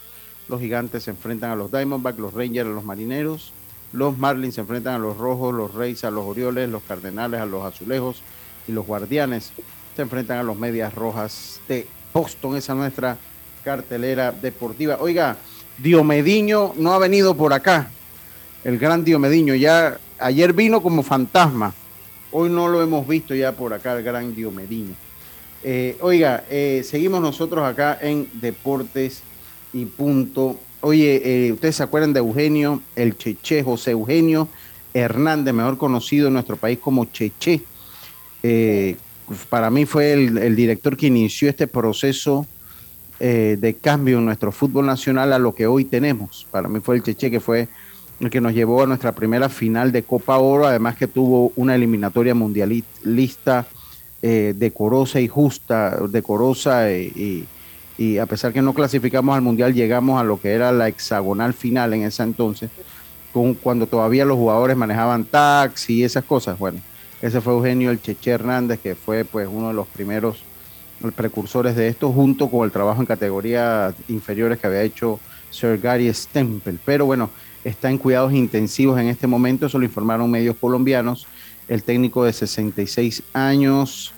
Los gigantes se enfrentan a los Diamondbacks, los Rangers a los marineros, Los Marlins se enfrentan a los Rojos, los Reyes a los Orioles, los Cardenales a los Azulejos y los Guardianes se enfrentan a los Medias Rojas de Boston. Esa es nuestra cartelera deportiva. Oiga, Diomediño no ha venido por acá. El gran Diomediño ya ayer vino como fantasma. Hoy no lo hemos visto ya por acá, el gran Diomediño. Eh, oiga, eh, seguimos nosotros acá en Deportes y Punto. Oye, eh, ustedes se acuerdan de Eugenio, el Cheche, José Eugenio Hernández, mejor conocido en nuestro país como Cheche. para mí fue el, director que inició este proceso de cambio en nuestro fútbol nacional a lo que hoy tenemos. Para mí fue el Cheche que fue el que nos llevó a nuestra primera final de Copa Oro, además que tuvo una eliminatoria mundialista eh, decorosa y justa, decorosa y, a pesar que no clasificamos al Mundial, llegamos a lo que era la hexagonal final en ese entonces, con, cuando todavía los jugadores manejaban taxi y esas cosas. Bueno, ese fue Eugenio El Cheche Hernández, que fue pues uno de los primeros precursores de esto, junto con el trabajo en categorías inferiores que había hecho Sir Gary Stempel. Pero bueno, está en cuidados intensivos en este momento, eso lo informaron medios colombianos. El técnico de 66 años,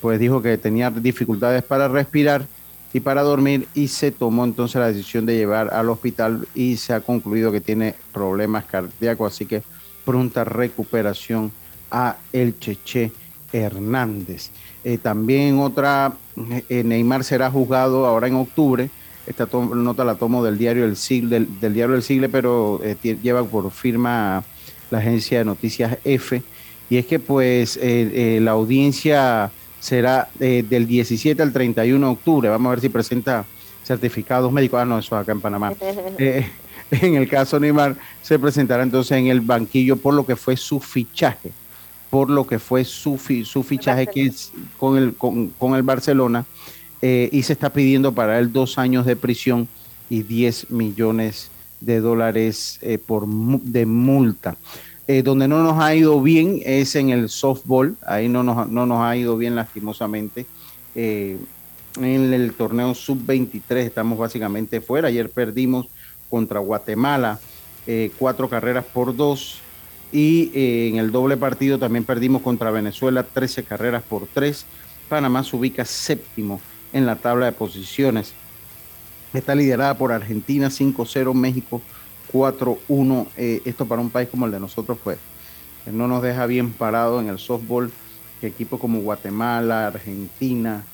pues dijo que tenía dificultades para respirar y para dormir y se tomó entonces la decisión de llevar al hospital y se ha concluido que tiene problemas cardíacos, así que pronta recuperación a el Cheche Hernández. Eh, también otra, eh, Neymar será juzgado ahora en octubre. Esta nota la tomo del diario El Siglo, del, diario del Siglo, pero eh, lleva por firma la agencia de noticias F. Y es que pues la audiencia será eh, del 17 al 31 de octubre. Vamos a ver si presenta certificados médicos. Ah, no, eso acá en Panamá. Eh, en el caso Neymar, se presentará entonces en el banquillo por lo que fue su fichaje, por lo que fue su, su fichaje que es con, el, con, el Barcelona, eh, y se está pidiendo para él dos años de prisión y 10 millones de dólares por, de multa. Eh, donde no nos ha ido bien es en el softball, ahí no nos, no nos ha ido bien lastimosamente. Eh, en el torneo sub-23 estamos básicamente fuera. Ayer perdimos contra Guatemala eh, cuatro carreras por dos y en el doble partido también perdimos contra Venezuela 13 carreras por tres. Panamá se ubica séptimo en la tabla de posiciones. Está liderada por Argentina 5-0, México 4-1. Eh, esto para un país como el de nosotros, pues, no nos deja bien parado en el softball. Que equipos como Guatemala, Argentina,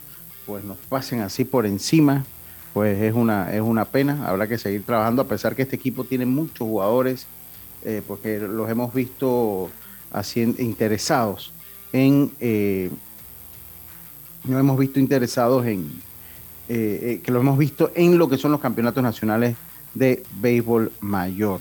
pues nos pasen así por encima, pues es una, es una pena. Habrá que seguir trabajando, a pesar que este equipo tiene muchos jugadores, eh, porque los hemos visto así interesados en. Eh, no hemos visto interesados en. que lo hemos visto en lo que son los campeonatos nacionales de béisbol mayor.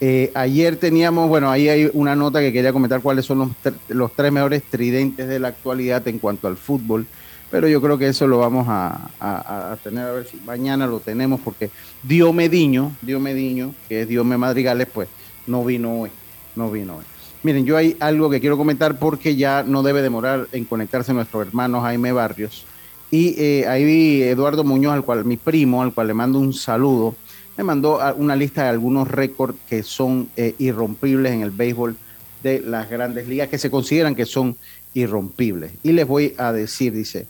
Eh, ayer teníamos, bueno, ahí hay una nota que quería comentar cuáles son los, los, tres mejores tridentes de la actualidad en cuanto al fútbol, pero yo creo que eso lo vamos a, tener, a ver si mañana lo tenemos, porque Diomediño, Diomediño, que es Diome Madrigales, pues no vino hoy, no vino hoy. Miren, yo hay algo que quiero comentar porque ya no debe demorar en conectarse nuestro hermano Jaime Barrios. Y eh, ahí vi Eduardo Muñoz, al cual mi primo, al cual le mando un saludo me mandó una lista de algunos récords que son eh, irrompibles en el béisbol de las grandes ligas, que se consideran que son irrompibles. Y les voy a decir, dice,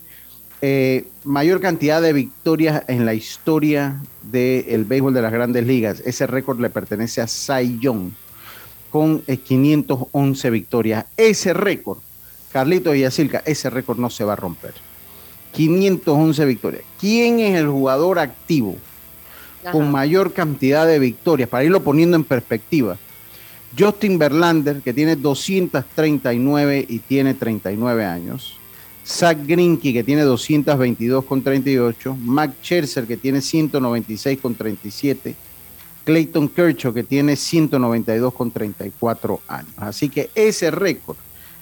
eh, mayor cantidad de victorias en la historia del béisbol de las grandes ligas. Ese récord le pertenece a Cy con 511 eh, victorias. Ese récord, Carlitos y Asilca, ese récord no se va a romper. 511 victorias. ¿Quién es el jugador activo? con mayor cantidad de victorias, para irlo poniendo en perspectiva. Justin Verlander, que tiene 239 y tiene 39 años. Zach Greinke, que tiene 222 con 38. Mac Scherzer, que tiene 196 con 37. Clayton Kershaw, que tiene 192 con 34 años. Así que ese récord,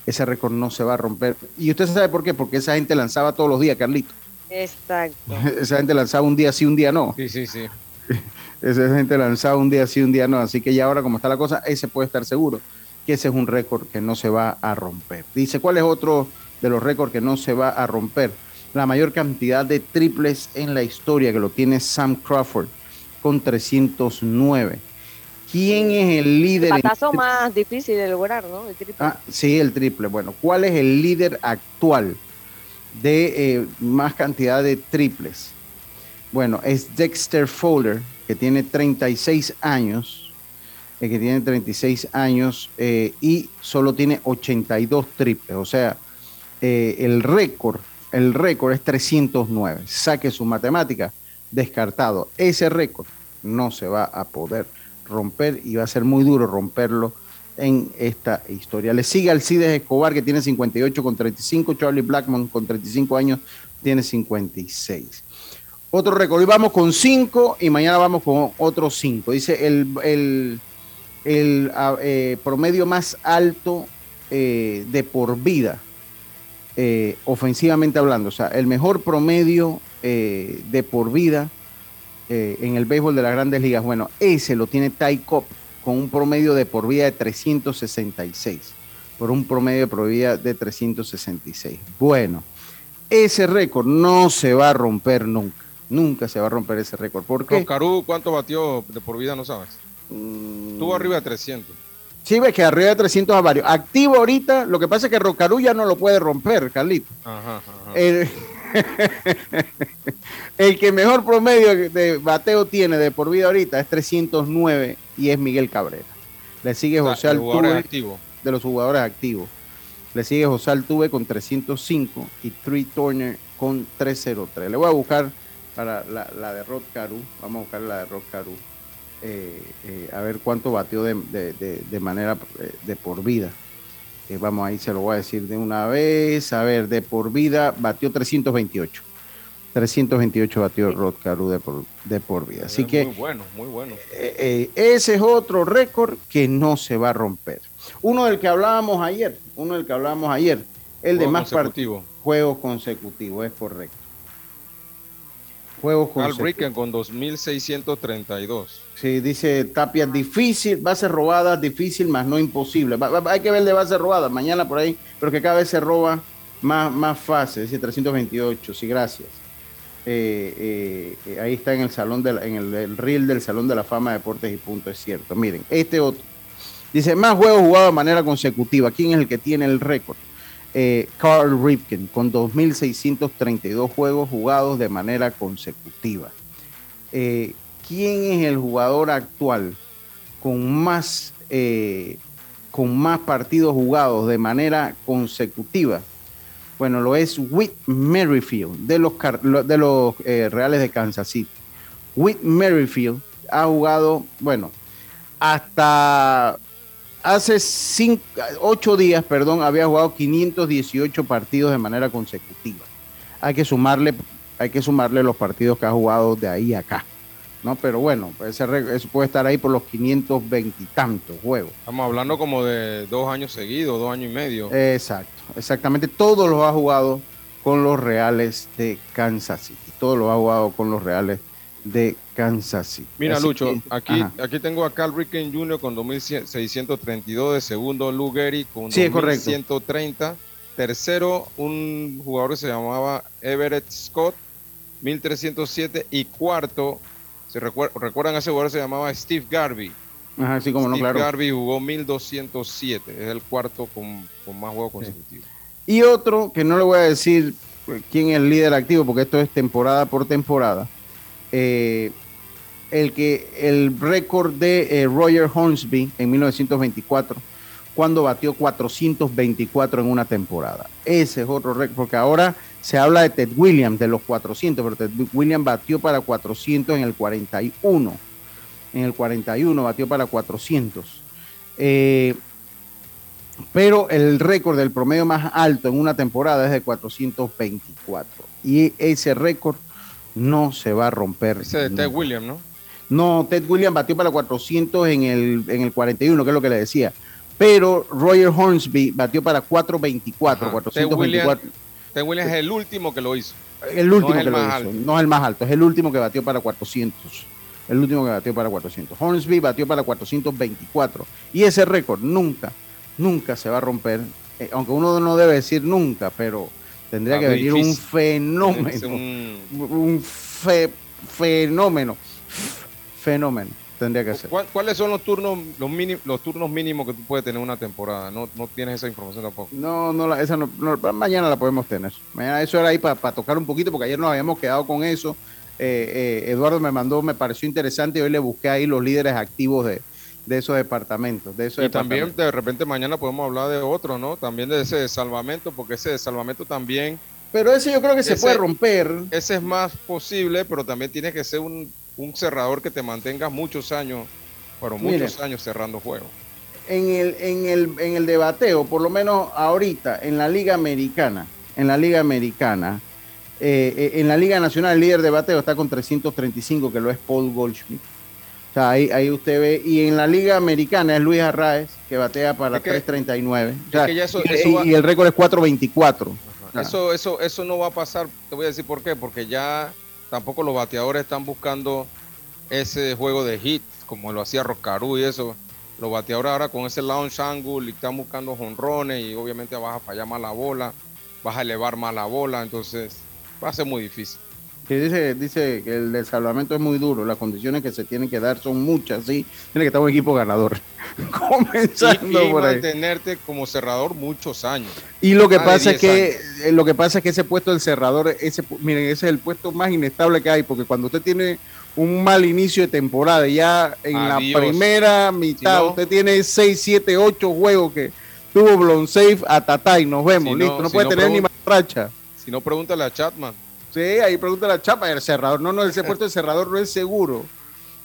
ese récord no se va a romper. Y usted sabe por qué, porque esa gente lanzaba todos los días, Carlito. Exacto. Esa gente lanzaba un día sí, un día no. Sí, sí, sí. Esa gente lanzaba un día sí, un día no. Así que ya ahora, como está la cosa, ese puede estar seguro que ese es un récord que no se va a romper. Dice, ¿cuál es otro de los récords que no se va a romper? La mayor cantidad de triples en la historia que lo tiene Sam Crawford con 309. ¿Quién es el líder? El patazo más difícil de lograr, ¿no? El triple. Ah, sí, el triple. Bueno, ¿cuál es el líder actual de eh, más cantidad de triples? Bueno, es Dexter Fowler, que tiene 36 años, eh, que tiene 36 años eh, y solo tiene 82 triples. O sea, el récord, el récord es 309. Saque su matemática, descartado. Ese récord no se va a poder romper y va a ser muy duro romperlo en esta historia. Le sigue Alcides Escobar que tiene 58 con 35, Charlie Blackman con 35 años tiene 56. Otro récord, hoy vamos con 5 y mañana vamos con otros 5. Dice el, el, ah, eh, promedio más alto eh, de por vida, eh, ofensivamente hablando, o sea, el mejor promedio de por vida eh, en el béisbol de las grandes ligas. Bueno, ese lo tiene Ty Cobb con un promedio de por vida de 366. Por un promedio de por vida de 366. Bueno, ese récord no se va a romper nunca. Nunca se va a romper ese récord. ¿Por qué? Caru, ¿cuánto batió de por vida? No sabes. Mm. Tuvo arriba de 300. Sí, ves que arriba de 300 a varios. Activo ahorita, lo que pasa es que Rocarú ya no lo puede romper, Carlito. Ajá, ajá. El que mejor promedio de bateo tiene de por vida ahorita es 309 y es Miguel Cabrera. Le sigue José Altuve de los jugadores activos. Le sigue José Altuve con 305 y Trey Turner con 303. Le voy a buscar para la, de Rod Caru. Vamos a buscar la de Rod Caru. Eh, eh, a ver cuánto batió de, de manera eh, de por vida. vamos ahí, se lo voy a decir de una vez. A ver, de por vida batió 328. 328 batió Rod Caru de por, de por vida. Así que. Muy bueno, muy bueno. Eh, eh, ese es otro récord que no se va a romper. Uno del que hablábamos ayer, uno del que hablábamos ayer, el de más partidos. Juegos consecutivos, es correcto. Juegos consecutivos. Al con 2632. Sí, dice Tapia, difícil, base robada, difícil, más no imposible. hay que ver de base robada mañana por ahí, pero que cada vez se roba más, más fácil, dice 328, sí, gracias. Eh, eh, ahí está en el salón en el, reel del Salón de la Fama de Deportes y Punto, es cierto. Miren, este otro. Dice, más juegos jugados de manera consecutiva. ¿Quién es el que tiene el récord? Eh, Carl Ripken, con 2.632 juegos jugados de manera consecutiva. ¿Quién es el jugador actual con más, con más partidos jugados de manera consecutiva? Bueno, lo es Whit Merrifield de los, de los eh, Reales de Kansas City. Whit Merrifield ha jugado, bueno, hasta hace cinco, ocho días, perdón, había jugado 518 partidos de manera consecutiva. Hay que sumarle, hay que sumarle los partidos que ha jugado de ahí a acá. ¿No? Pero bueno, ese, eso puede estar ahí por los 520 y tantos juegos. Estamos hablando como de dos años seguidos, dos años y medio. Exacto, exactamente. Todos los ha jugado con los Reales de Kansas City. Todos los ha jugado con los Reales de Kansas City. Mira, Lucho, aquí, aquí tengo a Carl Ricken Jr. con 2.632, de segundo Lou Gehrig con sí, 2.130, tercero un jugador que se llamaba Everett Scott, 1.307 y cuarto si recuerdan, ese jugador se llamaba Steve Garvey. Ajá, sí, como Steve no, claro. Garvey jugó 1207, es el cuarto con, más juegos consecutivos. Y otro que no le voy a decir quién es el líder activo, porque esto es temporada por temporada. Eh, el que el récord de eh, Roger Hornsby en 1924, cuando batió 424 en una temporada. Ese es otro récord, porque ahora se habla de Ted Williams, de los 400, pero Ted Williams batió para 400 en el 41. En el 41 batió para 400. Eh, pero el récord del promedio más alto en una temporada es de 424. Y ese récord no se va a romper. Ese de Ted Williams, ¿no? No, Ted Williams batió para 400 en el, en el 41, que es lo que le decía. Pero Roger Hornsby batió para 424, 424. Ted Williams es el último que lo hizo. El último que lo hizo. No es el más alto, es el último que batió para 400. El último que batió para 400. Hornsby batió para 424. Y ese récord nunca, nunca se va a romper. Eh, aunque uno no debe decir nunca, pero tendría que venir un fenómeno. Un, fenómeno. Fenómeno. Tendría que ser. ¿Cuáles son los turnos los, los turnos mínimos que tú puedes tener una temporada? No, no tienes esa información tampoco. No, no, esa no, mañana la podemos tener. Mañana eso era ahí para tocar un poquito, porque ayer nos habíamos quedado con eso. Eh, eh, Eduardo me mandó, me pareció interesante y hoy le busqué ahí los líderes activos de, de esos departamentos. De esos y también de repente mañana podemos hablar de otro, ¿no? También de ese salvamento, porque ese salvamento también... Pero ese yo creo que se puede romper. Ese es más posible, pero también tiene que ser un, un cerrador que te mantenga muchos años, pero muchos años cerrando juegos. En el, en, el, en el debateo, por lo menos ahorita, en la Liga Americana, en la Liga Americana, eh, eh, en la Liga Nacional el líder de bateo está con 335, que lo es Paul Goldschmidt. O sea, ahí, usted ve. Y en la Liga Americana es Luis Arraez, que batea para 339. y, el récord es 424. Eso, eso, eso no va a pasar. Te voy a decir por qué. Porque ya tampoco los bateadores están buscando ese juego de hit, como lo hacía Roscarú y eso. Los bateadores ahora con ese launch angle están buscando jonrones y obviamente vas a fallar más la bola, vas a elevar más la bola. Entonces va a ser muy difícil que dice, dice que el desalvamento es muy duro, las condiciones que se tienen que dar son muchas, sí, tiene que estar un equipo ganador. Comenzando y, mantenerte como cerrador muchos años. Y lo que pasa es que eh, lo que pasa es que ese puesto del cerrador, ese miren, ese es el puesto más inestable que hay, porque cuando usted tiene un mal inicio de temporada, ya en la primera mitad usted tiene 6, 7, 8 juegos que tuvo blown safe a y nos vemos, listo, no, puede tener ni más racha. Si no, pregúntale a Chatman. Sí, ahí pregunta la chapa, el cerrador. No, no, ese puesto de cerrador no es seguro.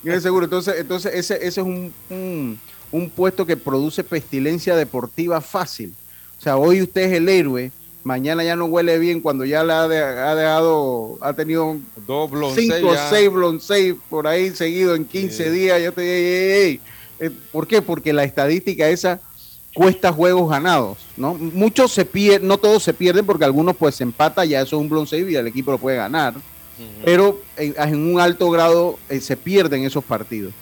No es seguro. Entonces, entonces ese, ese es un, un, puesto que produce pestilencia deportiva fácil. O sea, hoy usted es el héroe, mañana ya no huele bien cuando ya le ha, dejado, ha tenido Dos cinco o seis blon por ahí seguido en 15 días. Ya te, eh, ¿Por qué? Porque la estadística esa cuesta juegos ganados, ¿no? Muchos se pierden, no todos se pierden porque algunos pues se empata, ya eso es un bronce y el equipo lo puede ganar, pero en, un alto grado eh, se pierden esos partidos.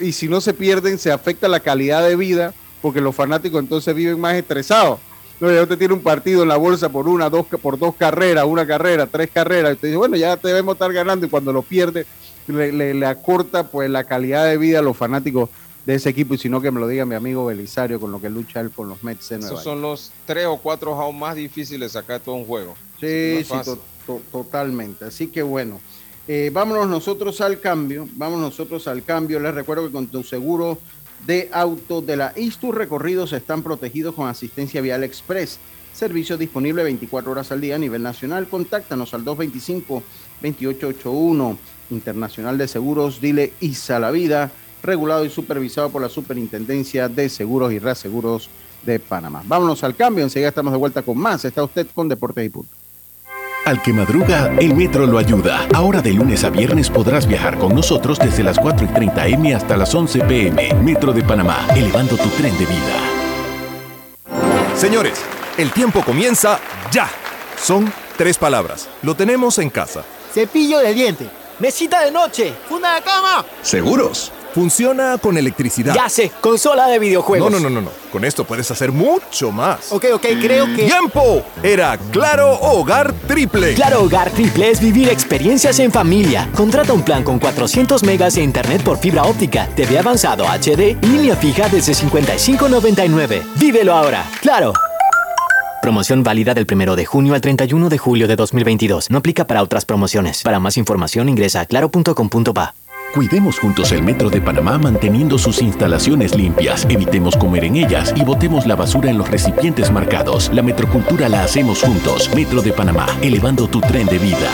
Y si no se pierden, se afecta la calidad de vida porque los fanáticos entonces viven más estresados. No, ya usted tiene un partido en la bolsa por una, dos, por dos carreras, una carrera, tres carreras, y usted dice, bueno, ya debemos estar ganando y cuando lo pierde le, le acorta pues la calidad de vida a los fanáticos de ese equipo y si no que me lo diga mi amigo Belisario con lo que lucha él con los Mets de Esos son los tres o cuatro juegos más difíciles de sacar todo un juego. Sí, sí, totalmente. Así que bueno, eh, vámonos nosotros al cambio, vamos nosotros al cambio. Les recuerdo que con tu seguro de auto de la ISTU recorridos están protegidos con asistencia vial express. Servicio disponible 24 horas al día a nivel nacional. Contáctanos al 225-2881 Internacional de Seguros. Dile ISA la vida regulado y supervisado por la Superintendencia de Seguros y Reaseguros de Panamá. Vámonos al cambio, enseguida estamos de vuelta con más. Está usted con Deportes y Punto. Al que madruga, el metro lo ayuda. Ahora de lunes a viernes podrás viajar con nosotros desde las 4 y 30 M hasta las 11 PM. Metro de Panamá, elevando tu tren de vida. Señores, el tiempo comienza ya. Son tres palabras. Lo tenemos en casa. Cepillo de diente. Mesita de noche. Funda de cama. ¿Seguros? Funciona con electricidad. Ya sé, consola de videojuegos. No, no, no, no, no. Con esto puedes hacer mucho más. Ok, ok, creo que. ¡Tiempo! Era Claro Hogar Triple. Claro Hogar Triple es vivir experiencias en familia. Contrata un plan con 400 megas de internet por fibra óptica, TV avanzado HD y línea fija desde 55.99. Vívelo ahora. Claro. Promoción válida del 1 de junio al 31 de julio de 2022. No aplica para otras promociones. Para más información ingresa a claro.com.pa. Cuidemos juntos el Metro de Panamá manteniendo sus instalaciones limpias, evitemos comer en ellas y botemos la basura en los recipientes marcados. La metrocultura la hacemos juntos. Metro de Panamá, elevando tu tren de vida.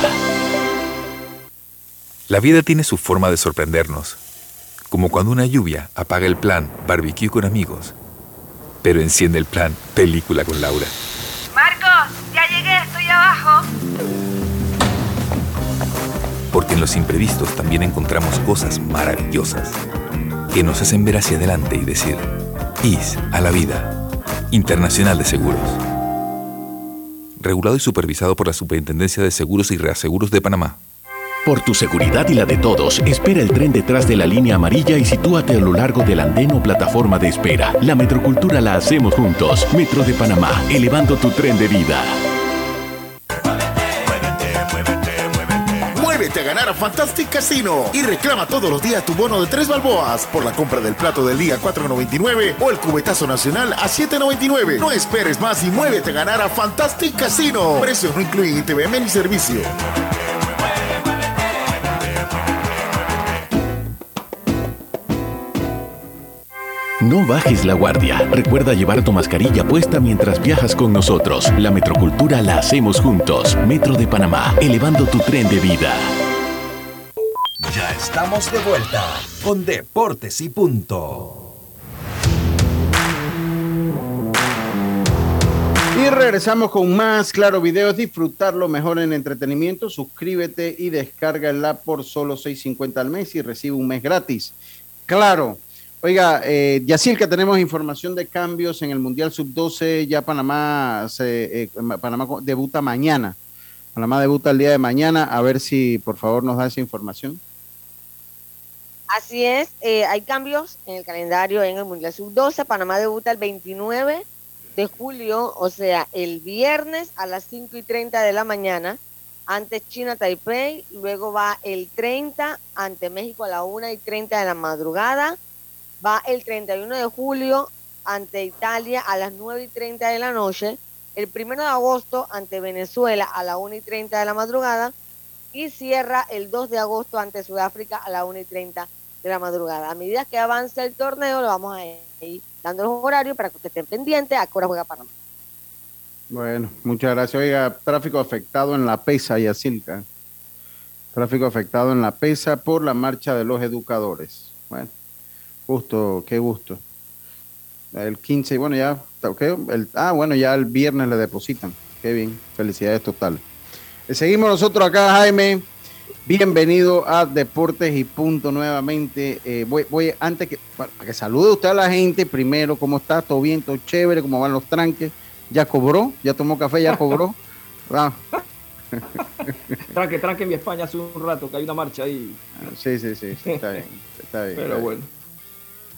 La vida tiene su forma de sorprendernos, como cuando una lluvia apaga el plan barbecue con amigos, pero enciende el plan película con Laura. Porque en los imprevistos también encontramos cosas maravillosas que nos hacen ver hacia adelante y decir, IS a la vida, Internacional de Seguros. Regulado y supervisado por la Superintendencia de Seguros y Reaseguros de Panamá. Por tu seguridad y la de todos, espera el tren detrás de la línea amarilla y sitúate a lo largo del andén o plataforma de espera. La metrocultura la hacemos juntos. Metro de Panamá, elevando tu tren de vida. A ganar a Fantastic Casino y reclama todos los días tu bono de tres balboas por la compra del plato del día 4.99 o el cubetazo nacional a 7.99. No esperes más y muévete a ganar a Fantastic Casino. Precios no incluyen TVM ni servicio. No bajes la guardia. Recuerda llevar tu mascarilla puesta mientras viajas con nosotros. La metrocultura la hacemos juntos. Metro de Panamá, elevando tu tren de vida. Estamos de vuelta con Deportes y Punto. Y regresamos con más Claro Videos. Disfrutarlo mejor en entretenimiento. Suscríbete y app por solo 6.50 al mes y recibe un mes gratis. Claro. Oiga, eh, que tenemos información de cambios en el Mundial Sub-12. Ya Panamá, eh, Panamá debuta mañana. Panamá debuta el día de mañana. A ver si por favor nos da esa información. Así es, eh, hay cambios en el calendario en el Mundial Sub-12. Panamá debuta el 29 de julio, o sea, el viernes a las 5 y 30 de la mañana ante China Taipei. Luego va el 30 ante México a la 1 y 30 de la madrugada va el 31 de julio ante Italia a las 9 y 30 de la noche, el 1 de agosto ante Venezuela a las 1 y 30 de la madrugada y cierra el 2 de agosto ante Sudáfrica a las 1 y 30 de la madrugada. A medida que avance el torneo, lo vamos a ir dando los horarios para que usted estén pendientes a qué juega Panamá. Bueno, muchas gracias. Oiga, tráfico afectado en la PESA y. Tráfico afectado en la PESA por la marcha de los educadores. Bueno. Gusto, qué gusto. El 15, bueno, ya, el, ah, bueno, ya el viernes le depositan. Qué bien, felicidades total. Eh, seguimos nosotros acá, Jaime. Bienvenido a Deportes y Punto nuevamente. Eh, voy, voy, antes que, para que salude usted a la gente, primero, ¿cómo está? ¿Todo bien? ¿Todo chévere? ¿Cómo van los tranques? ¿Ya cobró? ¿Ya tomó café? ¿Ya cobró? Ah. tranque, tranque en mi España hace un rato, que hay una marcha ahí. Sí, sí, sí, está bien, está bien. Pero bueno.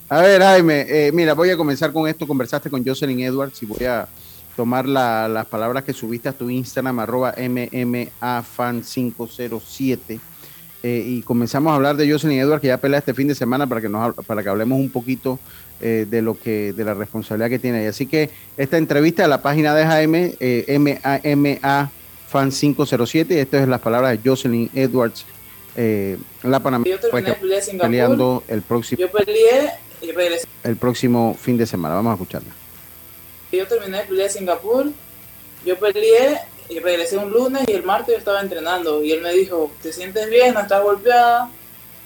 A ver, Jaime, eh, mira, voy a comenzar con esto. Conversaste con Jocelyn Edwards y voy a tomar las palabras que subiste a tu Instagram, arroba MMAFan507. Eh, y comenzamos a hablar de Jocelyn Edwards, que ya pelea este fin de semana para que, nos, para que hablemos un poquito eh, de lo que de la responsabilidad que tiene ahí. Así que esta entrevista de la página de Jaime, eh, MAFan507, y estas es las palabras de Jocelyn Edwards, la Panamá, peleando el próximo. Yo peleé el próximo fin de semana. Vamos a escucharla. Yo terminé de pelear Singapur, yo peleé y regresé un lunes y el martes yo estaba entrenando y él me dijo, ¿te sientes bien? ¿No estás golpeada?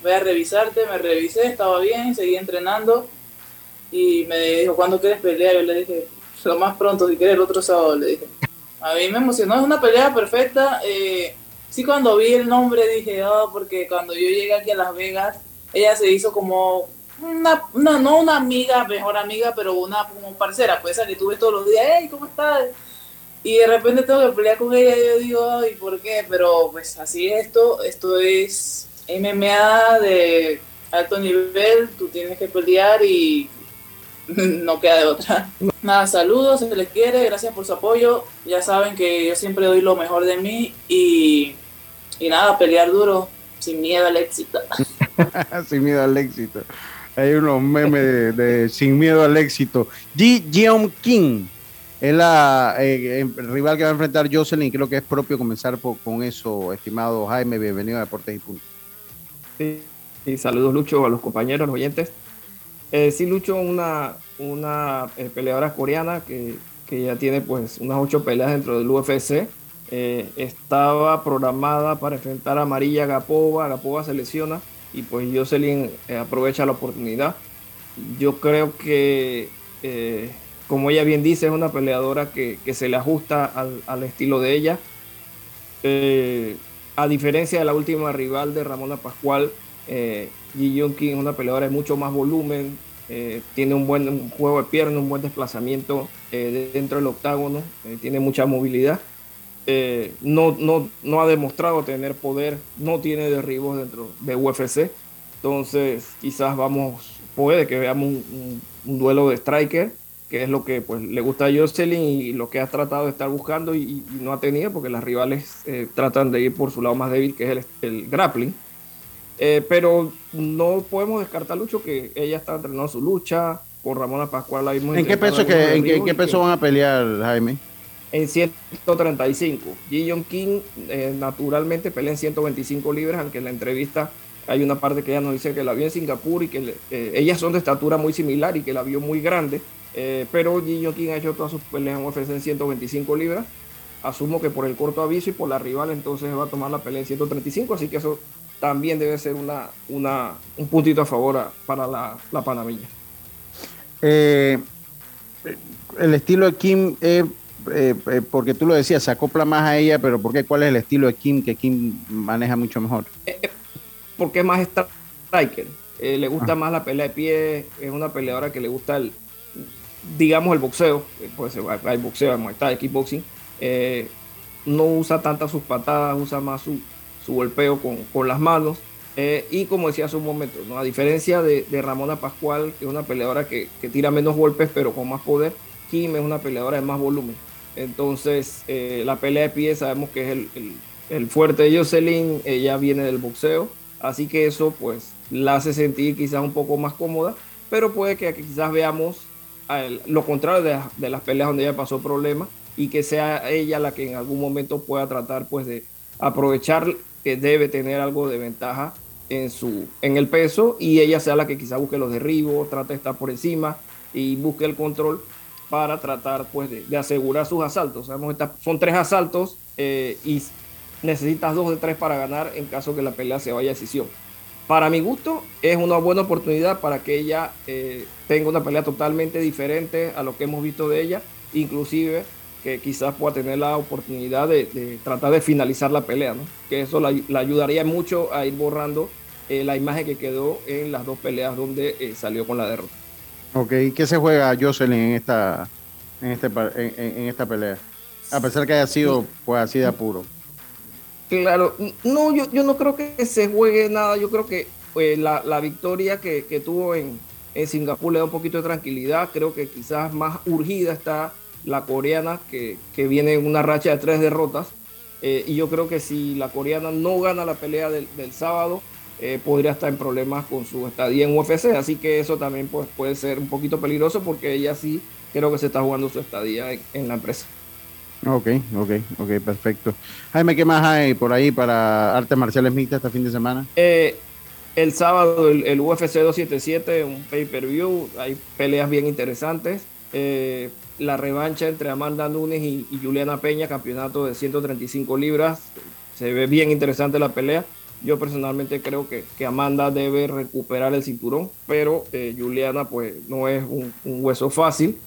Voy a revisarte, me revisé, estaba bien, seguí entrenando y me dijo, ¿cuándo quieres pelear? Yo le dije, lo más pronto, si quieres el otro sábado, le dije. A mí me emocionó, es una pelea perfecta. Eh, sí, cuando vi el nombre dije, oh, porque cuando yo llegué aquí a Las Vegas, ella se hizo como una, no una amiga, mejor amiga, pero una como parcera, pues esa que tuve todos los días, hey, ¿cómo estás? Y de repente tengo que pelear con ella y yo digo, ay, ¿por qué? Pero pues así es esto, esto es MMA de alto nivel, tú tienes que pelear y no queda de otra. Nada, saludos, se les quiere, gracias por su apoyo, ya saben que yo siempre doy lo mejor de mí y, y nada, pelear duro, sin miedo al éxito. sin miedo al éxito. Hay unos memes de, sin miedo al éxito. Ji Jeon King es la eh, rival que va a enfrentar Jocelyn. Creo que es propio comenzar con eso, estimado Jaime. Bienvenido a Deportes y Punto. Sí, saludos, Lucho, a los compañeros, los oyentes. Eh, sí, Lucho, una, una eh, peleadora coreana que, que, ya tiene pues unas ocho peleas dentro del UFC. Estaba programada para enfrentar a María Gapova. Gapova se lesiona y pues Jocelyn eh, aprovecha la oportunidad. Yo creo que, eh, como ella bien dice, es una peleadora que, se le ajusta al, estilo de ella. Eh, a diferencia de la última rival de Ramona Pascual, Ji Young King es una peleadora de mucho más volumen, tiene un buen juego de pierna, un buen desplazamiento dentro del octágono, tiene mucha movilidad eh, no, no, no ha demostrado tener poder, no tiene derribos dentro de UFC. Entonces, quizás vamos, puede que veamos un, duelo de striker. que es lo que pues, le gusta a Jocelyn y lo que ha tratado de estar buscando y, no ha tenido, porque las rivales eh, tratan de ir por su lado más débil, que es el, grappling. Eh, pero no podemos descartar, Lucho, que ella está entrenando su lucha. Con Ramona Pascual la ¿En qué peso, que, en qué, peso van a pelear, Jaime? En 135. Ji King eh, naturalmente pelea en 125 libras, aunque en la entrevista hay una parte que ella nos dice que la vio en Singapur y que ellas son de estatura muy similar y que la vio muy grande eh, pero Gillo King ha hecho todas sus peleas en UFC en 125 libras. Asumo que por el corto aviso y por la rival entonces va a tomar la pelea en 135, así que eso también debe ser una, una un puntito a favor para la, la panameña. Eh, el estilo de Kim, eh, porque tú lo decías, se acopla más a ella, pero ¿por qué? ¿Cuál es el estilo de Kim que Kim maneja mucho mejor? porque es más striker, le gusta ah. más la pelea de pie, es una peleadora que le gusta el, digamos, el boxeo, pues hay boxeo, hay Muay kickboxing, eh, no usa tantas sus patadas, usa más su, golpeo con, las manos. Eh, y como decía hace un momento, ¿no? a diferencia de, Ramona Pascual, que es una peleadora que, tira menos golpes pero con más poder, Kim es una peleadora de más volumen. Entonces, eh, la pelea de pie sabemos que es el, el, fuerte de Jocelyn, ella viene del boxeo, así que eso pues la hace sentir quizás un poco más cómoda, pero puede que quizás veamos lo contrario de, las peleas donde ella pasó problemas y que sea ella la que en algún momento pueda tratar pues de aprovechar que debe tener algo de ventaja en su en el peso y ella sea la que quizá busque los derribos, trate de estar por encima y busque el control para tratar pues de, asegurar sus asaltos. Sabemos que son tres asaltos eh, y necesitas dos de tres para ganar en caso que la pelea se vaya a decisión para mi gusto, es una buena oportunidad para que ella eh, tenga una pelea totalmente diferente a lo que hemos visto de ella, inclusive que quizás pueda tener la oportunidad de, tratar de finalizar la pelea, ¿no? que eso la, ayudaría mucho a ir borrando eh, la imagen que quedó en las dos peleas donde salió con la derrota. Ok, ¿qué se juega Jocelyn en esta, en, este, en, esta pelea? A pesar que haya sido pues así de apuro. Claro, no, yo, yo no creo que se juegue nada. Yo creo que pues, la, victoria que, tuvo en, Singapur le da un poquito de tranquilidad. Creo que quizás más urgida está la coreana, que, viene en una racha de tres derrotas. Eh, y yo creo que si la coreana no gana la pelea del, sábado, eh, podría estar en problemas con su estadía en UFC. Así que eso también pues, puede ser un poquito peligroso porque ella sí creo que se está jugando su estadía en la empresa. Ok, ok, ok, perfecto. Jaime, ¿qué más hay por ahí para artes marciales mixtas este fin de semana? Eh, el sábado el, UFC 277, un pay-per-view, hay peleas bien interesantes. Eh, la revancha entre Amanda Nunes y, Juliana Peña, campeonato de 135 libras. Se ve bien interesante la pelea. Yo personalmente creo que, que Amanda debe recuperar el cinturón, pero eh, Juliana pues no es un hueso fácil.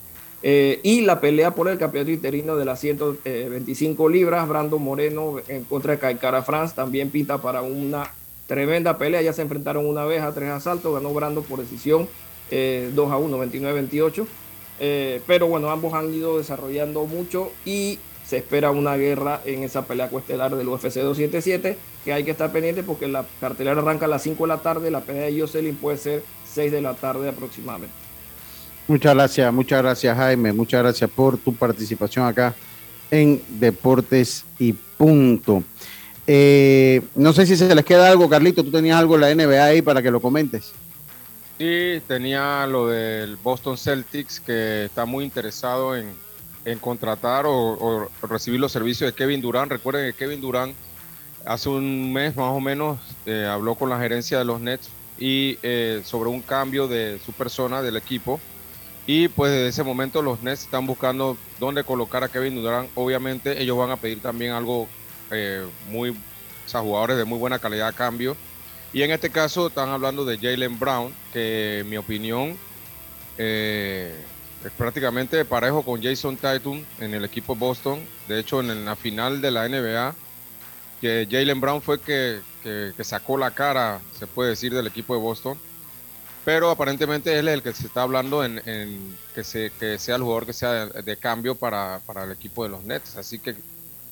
Eh, y la pelea por el campeonato interino de las 125 libras, Brando Moreno en contra de Caicara France, también pinta para una tremenda pelea. Ya se enfrentaron una vez a tres asaltos, ganó Brando por decisión 2 eh, a 1, 29-28. Eh, pero bueno, ambos han ido desarrollando mucho y se espera una guerra en esa pelea cuestelar del UFC 277, que hay que estar pendiente porque la cartelera arranca a las 5 de la tarde, la pelea de Jocelyn puede ser 6 de la tarde aproximadamente. Muchas gracias, muchas gracias Jaime, muchas gracias por tu participación acá en Deportes y Punto. Eh, no sé si se les queda algo, Carlito, tú tenías algo en la NBA ahí para que lo comentes. Sí, tenía lo del Boston Celtics que está muy interesado en, contratar o, recibir los servicios de Kevin Durant. Recuerden que Kevin Durant hace un mes más o menos eh, habló con la gerencia de los Nets y eh, sobre un cambio de su persona, del equipo y pues desde ese momento los Nets están buscando dónde colocar a Kevin Durant. Obviamente ellos van a pedir también algo eh, muy, o jugadores de muy buena calidad a cambio. Y en este caso están hablando de Jalen Brown, que en mi opinión es prácticamente parejo con Jason Tatum en el equipo Boston. De hecho, en la final de la NBA, que Jalen Brown fue que, que sacó la cara, se puede decir, del equipo de Boston pero aparentemente él es el que se está hablando en, que, se, que, sea el jugador que sea de, cambio para, el equipo de los Nets. Así que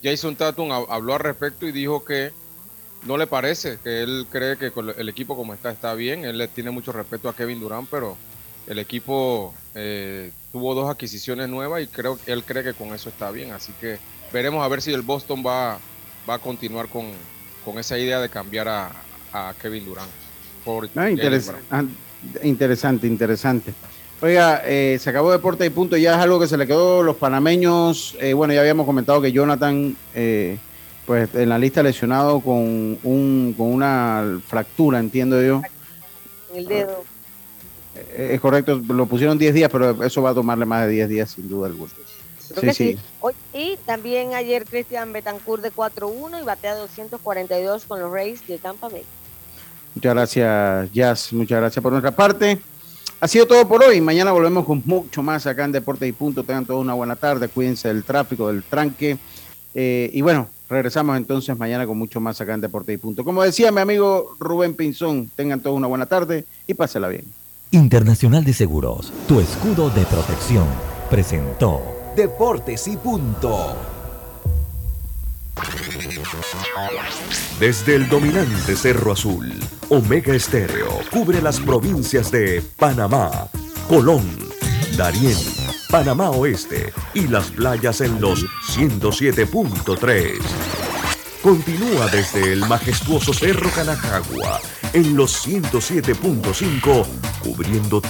Jason Tatum habló al respecto y dijo que no le parece, que él cree que el equipo como está está bien, él le tiene mucho respeto a Kevin Durant, pero el equipo eh, tuvo dos adquisiciones nuevas y creo él cree que con eso está bien. Así que veremos a ver si el Boston va, va a continuar con, con esa idea de cambiar a, a Kevin Durant. Ah, interesante, interesante. Oiga, eh, se acabó Deporte y Punto, ya es algo que se le quedó los panameños. Eh, bueno, ya habíamos comentado que Jonathan, eh, pues en la lista lesionado con, un, con una fractura, entiendo yo. En el dedo. es correcto, lo pusieron 10 días, pero eso va a tomarle más de 10 días, sin duda alguna. Sí, sí. Y también ayer Cristian Betancourt de 4-1 y batea 242 con los Rays de Tampa Bay. Muchas gracias, Jazz. Muchas gracias por nuestra parte. Ha sido todo por hoy. Mañana volvemos con mucho más acá en Deporte y Punto. Tengan todos una buena tarde. Cuídense del tráfico, del tranque. Eh, y bueno, regresamos entonces mañana con mucho más acá en Deporte y Punto. Como decía mi amigo Rubén Pinzón, tengan todos una buena tarde y pásela bien. Internacional de Seguros, tu escudo de protección, presentó Deportes y Punto. Desde el dominante Cerro Azul, Omega Estéreo cubre las provincias de Panamá, Colón, Darién, Panamá Oeste y las playas en los 107.3. Continúa desde el majestuoso Cerro Canajagua en los 107.5, cubriendo